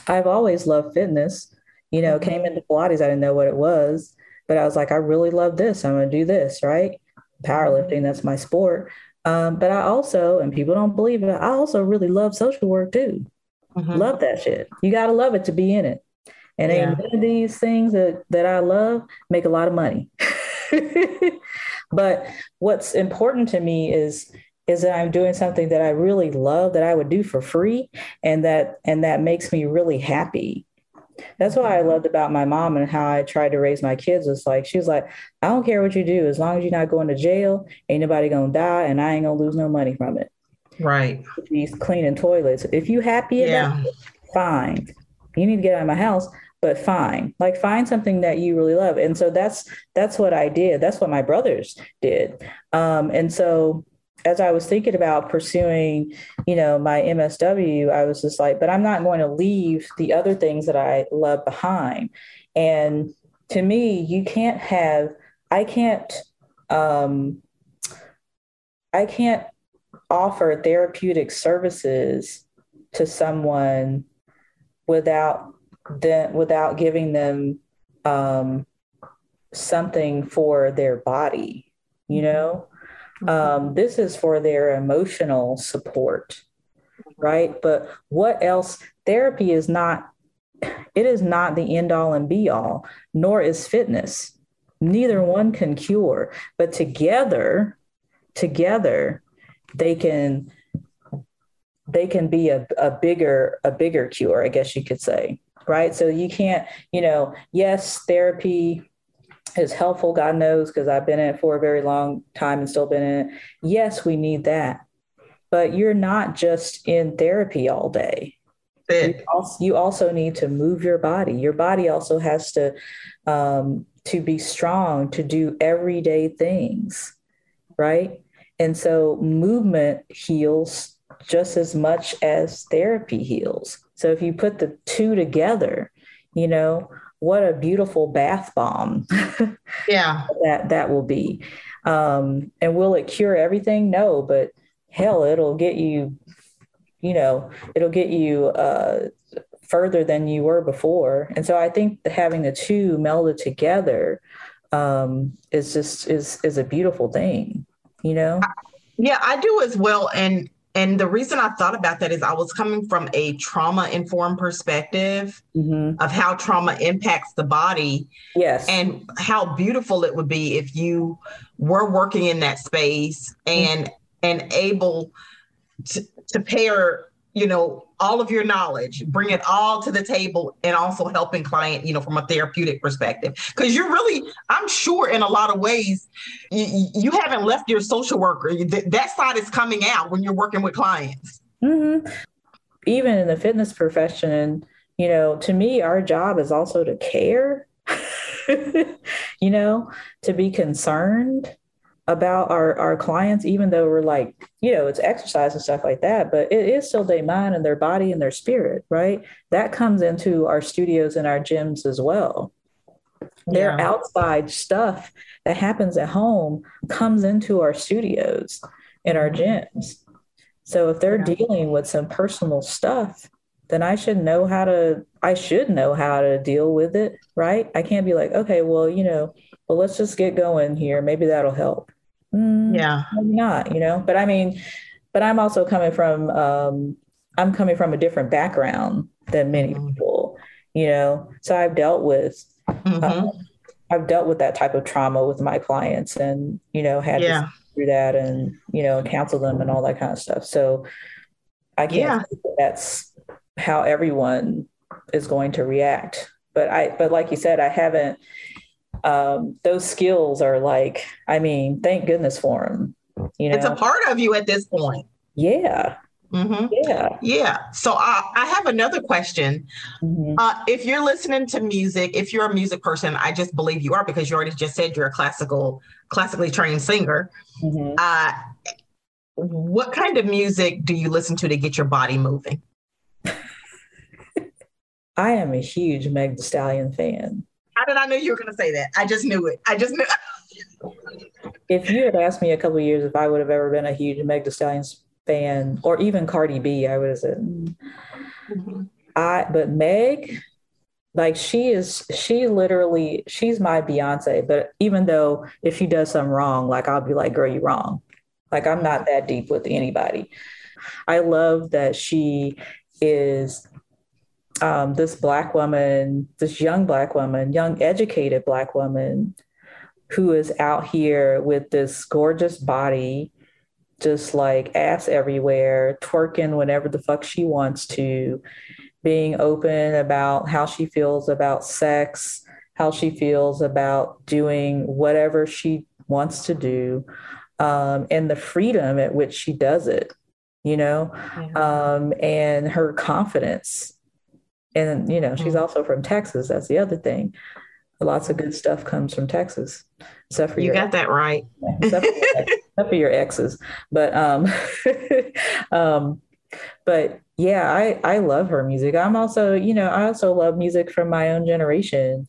[SPEAKER 2] I've always loved fitness. You know, mm-hmm. came into Pilates, I didn't know what it was, but I was like, I really love this. I'm going to do this, right? Powerlifting, that's my sport. Um, but I also, and people don't believe it, I also really love social work too. Mm-hmm. Love that shit. You got to love it to be in it. And yeah. none of these things that, that I love make a lot of money. *laughs* but what's important to me is is that I'm doing something that I really love that I would do for free and that and that makes me really happy. That's what I loved about my mom and how I tried to raise my kids. It's like she was like, I don't care what you do, as long as you're not going to jail, ain't nobody gonna die, and I ain't gonna lose no money from it.
[SPEAKER 1] Right.
[SPEAKER 2] He's cleaning toilets. If you happy yeah. about it, fine. You need to get out of my house, but fine. Like find something that you really love. And so that's that's what I did. That's what my brothers did. Um, and so as I was thinking about pursuing, you know, my MSW, I was just like, but I'm not going to leave the other things that I love behind. And to me, you can't have, I can't, um, I can't offer therapeutic services to someone without them, without giving them um, something for their body, you know? Um, this is for their emotional support, right? But what else? Therapy is not, it is not the end all and be all, nor is fitness. Neither one can cure, but together, together, they can they can be a, a bigger a bigger cure i guess you could say right so you can't you know yes therapy is helpful, God knows, because I've been in it for a very long time and still been in it. Yes, we need that. But you're not just in therapy all day. You also, you also, need to move your body. Your body also has to um, to be strong to do everyday things, right? And so movement heals just as much as therapy heals. So if you put the two together, you know, what a beautiful bath bomb *laughs*
[SPEAKER 1] yeah.
[SPEAKER 2] that that will be. Um, and will it cure everything? No but hell it'll get you you know it'll get you uh, further than you were before. And so i think having the two melded together um, is just is is a beautiful thing you know?
[SPEAKER 1] Yeah i do as well. And and the reason I thought about that is I was coming from a trauma informed perspective mm-hmm. of how trauma impacts the body.
[SPEAKER 2] Yes.
[SPEAKER 1] And how beautiful it would be if you were working in that space and mm-hmm. and able to, to pair you know, all of your knowledge, bring it all to the table and also helping client, you know, from a therapeutic perspective. Because you're really, I'm sure in a lot of ways, you, you haven't left your social worker. That side is coming out when you're working with clients.
[SPEAKER 2] Mm-hmm. Even in the fitness profession, you know, to me, our job is also to care, *laughs* you know, to be concerned about our our clients even though we're like you know it's exercise and stuff like that but it is still their mind and their body and their spirit right? That comes into our studios and our gyms as well. Their yeah. outside stuff that happens at home comes into our studios and our gyms. So if they're yeah. dealing with some personal stuff then i should know how to i should know how to deal with it right? I can't be like okay well you know well let's just get going here. Maybe that'll help
[SPEAKER 1] Mm, yeah.
[SPEAKER 2] Maybe not, you know, but I mean, but I'm also coming from, um, I'm coming from a different background than many mm-hmm. people, you know, so I've dealt with, mm-hmm. um, I've dealt with that type of trauma with my clients and, you know, had yeah. to through that and, you know, counsel them and all that kind of stuff. So I can't yeah. that that's how everyone is going to react. But I, but like you said, I haven't, um, those skills are like, I mean, thank goodness for them. You know,
[SPEAKER 1] it's a part of you at this point.
[SPEAKER 2] Yeah.
[SPEAKER 1] Mm-hmm. Yeah. Yeah. So I, I have another question. Mm-hmm. Uh, if you're listening to music, if you're a music person, I just believe you are because you already just said you're a classical, classically trained singer. Mm-hmm. Uh, what kind of music do you listen to to get your body moving? *laughs*
[SPEAKER 2] I am a huge Meg Thee Stallion fan.
[SPEAKER 1] How did I know you were going to say that? I just knew it. I just knew. *laughs*
[SPEAKER 2] if you had asked me a couple years if I would have ever been a huge Meg Thee Stallions fan, or even Cardi B, I would have said, mm-hmm. I. But Meg, like she is, she literally, she's my Beyonce. But even though if she does something wrong, like I'll be like, "Girl, you wrong." Like I'm not that deep with anybody. I love that she is um, this black woman, this young black woman, young educated black woman who is out here with this gorgeous body, just like ass everywhere, twerking whenever the fuck she wants to, being open about how she feels about sex, how she feels about doing whatever she wants to do, um, and the freedom at which she does it, you know, yeah. um, and her confidence and, you know, she's mm. also from Texas. That's the other thing. Lots of good stuff comes from Texas, except for
[SPEAKER 1] you got that right. *laughs*
[SPEAKER 2] except, for, except for your exes. But, um, *laughs* um, but yeah, I, I love her music. I'm also, you know, I also love music from my own generation.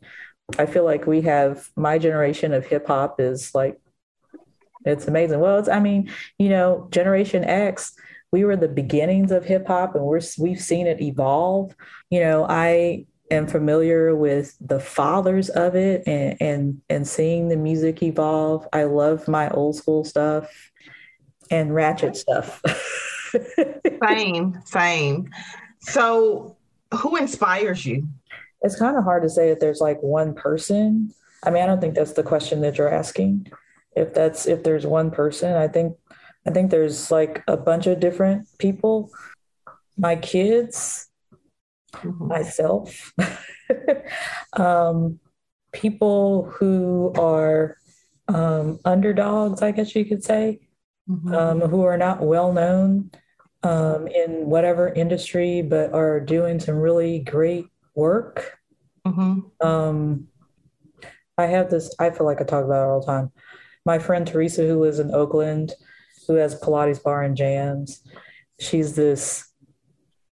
[SPEAKER 2] I feel like we have my generation of hip hop is like, it's amazing. Well, it's, I mean, you know, Generation X, we were the beginnings of hip hop and we're we've seen it evolve. You know, I am familiar with the fathers of it and and and seeing the music evolve. I love my old school stuff and ratchet stuff. *laughs*
[SPEAKER 1] same, same. So who inspires you?
[SPEAKER 2] It's kind of hard to say that there's like one person. I mean, I don't think that's the question that you're asking. If that's if there's one person, I think I think there's like a bunch of different people. My kids, mm-hmm. myself, *laughs* um, people who are um, underdogs, I guess you could say, mm-hmm. um, who are not well known um, in whatever industry, but are doing some really great work. Mm-hmm. Um, I have this, I feel like I talk about it all the time. My friend Teresa, who lives in Oakland, who has Pilates bar and jams. She's this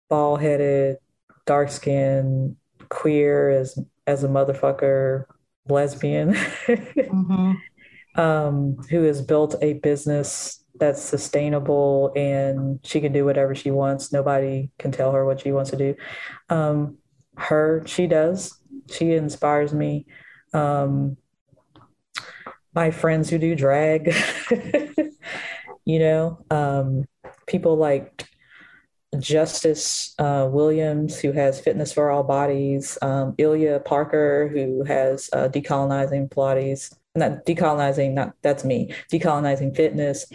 [SPEAKER 2] bald headed, dark skinned, queer as as a motherfucker lesbian *laughs* mm-hmm. um, who has built a business that's sustainable and she can do whatever she wants. Nobody can tell her what she wants to do. Um, her, she does. She inspires me. Um, my friends who do drag *laughs* you know, um, people like Justice uh, Williams, who has Fitness for All Bodies, um, Ilya Parker, who has uh, Decolonizing Pilates, not decolonizing, not that's me, decolonizing fitness.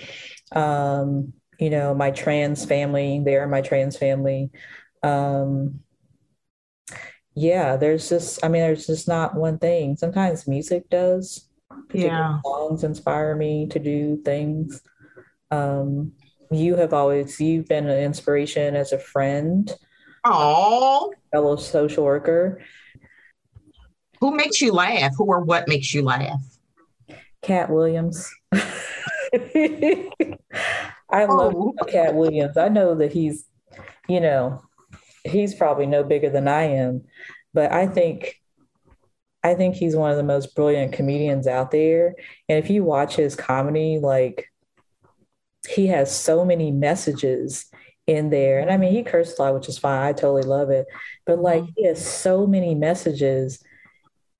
[SPEAKER 2] Um, you know, my trans family, they are my trans family. Um, yeah, there's just, I mean, there's just not one thing. Sometimes music does.
[SPEAKER 1] Yeah.
[SPEAKER 2] Songs inspire me to do things. Um, you have always, you've been an inspiration as a friend.
[SPEAKER 1] Oh.
[SPEAKER 2] Fellow social worker.
[SPEAKER 1] Who makes you laugh? Who or what makes you laugh?
[SPEAKER 2] Katt Williams. I love oh. Katt Williams. I know that he's, you know, he's probably no bigger than I am, but I think I think he's one of the most brilliant comedians out there. And if you watch his comedy, like he has so many messages in there. And I mean, he cursed a lot, which is fine. I totally love it. But like, he has so many messages.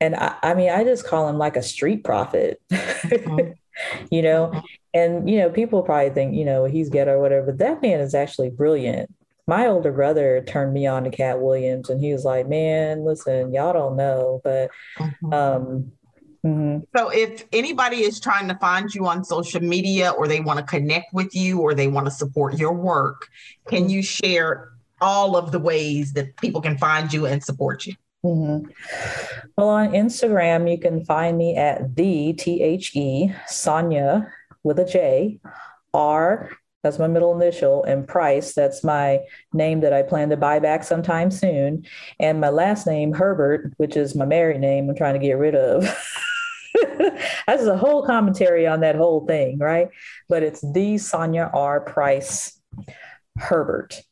[SPEAKER 2] And I, I mean, I just call him like a street prophet, mm-hmm. *laughs* you know? Mm-hmm. And, you know, people probably think, you know, he's ghetto or whatever, but that man is actually brilliant my older brother turned me on to Katt Williams, and he was like, "Man, listen, y'all don't know, but." Mm-hmm. Um,
[SPEAKER 1] mm-hmm. So, if anybody is trying to find you on social media, or they want to connect with you, or they want to support your work, can mm-hmm. you share all of the ways that people can find you and support you?
[SPEAKER 2] Mm-hmm. Well, on Instagram, you can find me at the T H E Sonya with a J R that's my middle initial, and Price, that's my name that I plan to buy back sometime soon. And my last name, Herbert, which is my married name I'm trying to get rid of. *laughs* *laughs* That's a whole commentary on that whole thing, right? But it's the Sonya R. Price Herbert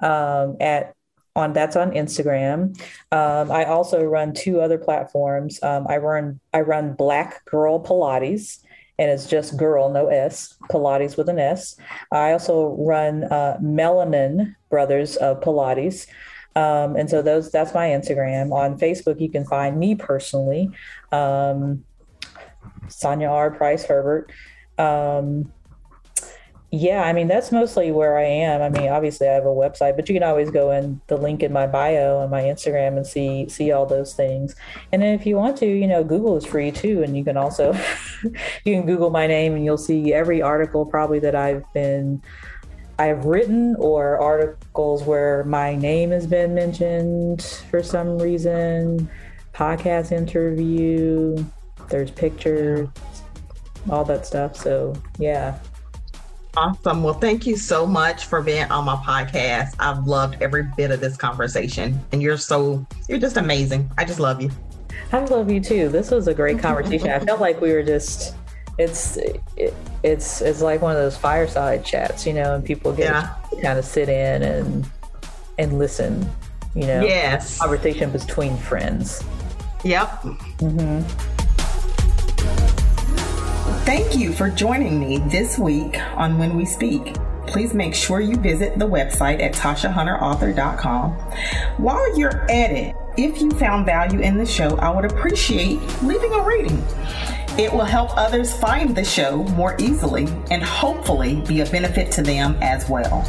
[SPEAKER 2] um, at on that's on Instagram. Um, I also run two other platforms. Um, I run I run Black Girl Pilates, and it's just girl, no S, Pilates with an S. I also run uh, Melanin Brothers of Pilates. Um, and so those that's my Instagram. On Facebook, you can find me personally, um, Sonya R. Price Herbert. Um, yeah, I mean that's mostly where I am. I mean, obviously I have a website, but you can always go in the link in my bio on my Instagram and see see all those things. And then if you want to, you know, Google is free too, and you can also *laughs* you can Google my name and you'll see every article probably that I've been I've written or articles where my name has been mentioned for some reason, podcast interview, there's pictures, all that stuff. So yeah.
[SPEAKER 1] Awesome. Well, thank you so much for being on my podcast. I've loved every bit of this conversation, and you're so, you're just amazing. I just love you.
[SPEAKER 2] I love you too. This was a great *laughs* conversation. I felt like we were just, it's, it, it's, it's like one of those fireside chats, you know, and people get yeah. to kind of sit in and, and listen, you know,
[SPEAKER 1] yes,
[SPEAKER 2] conversation between friends.
[SPEAKER 1] Yep. Mm-hmm. Thank you for joining me this week on When We Speak. Please make sure you visit the website at TashaHunterAuthor.com. While you're at it, if you found value in the show, I would appreciate leaving a rating. It will help others find the show more easily and hopefully be a benefit to them as well.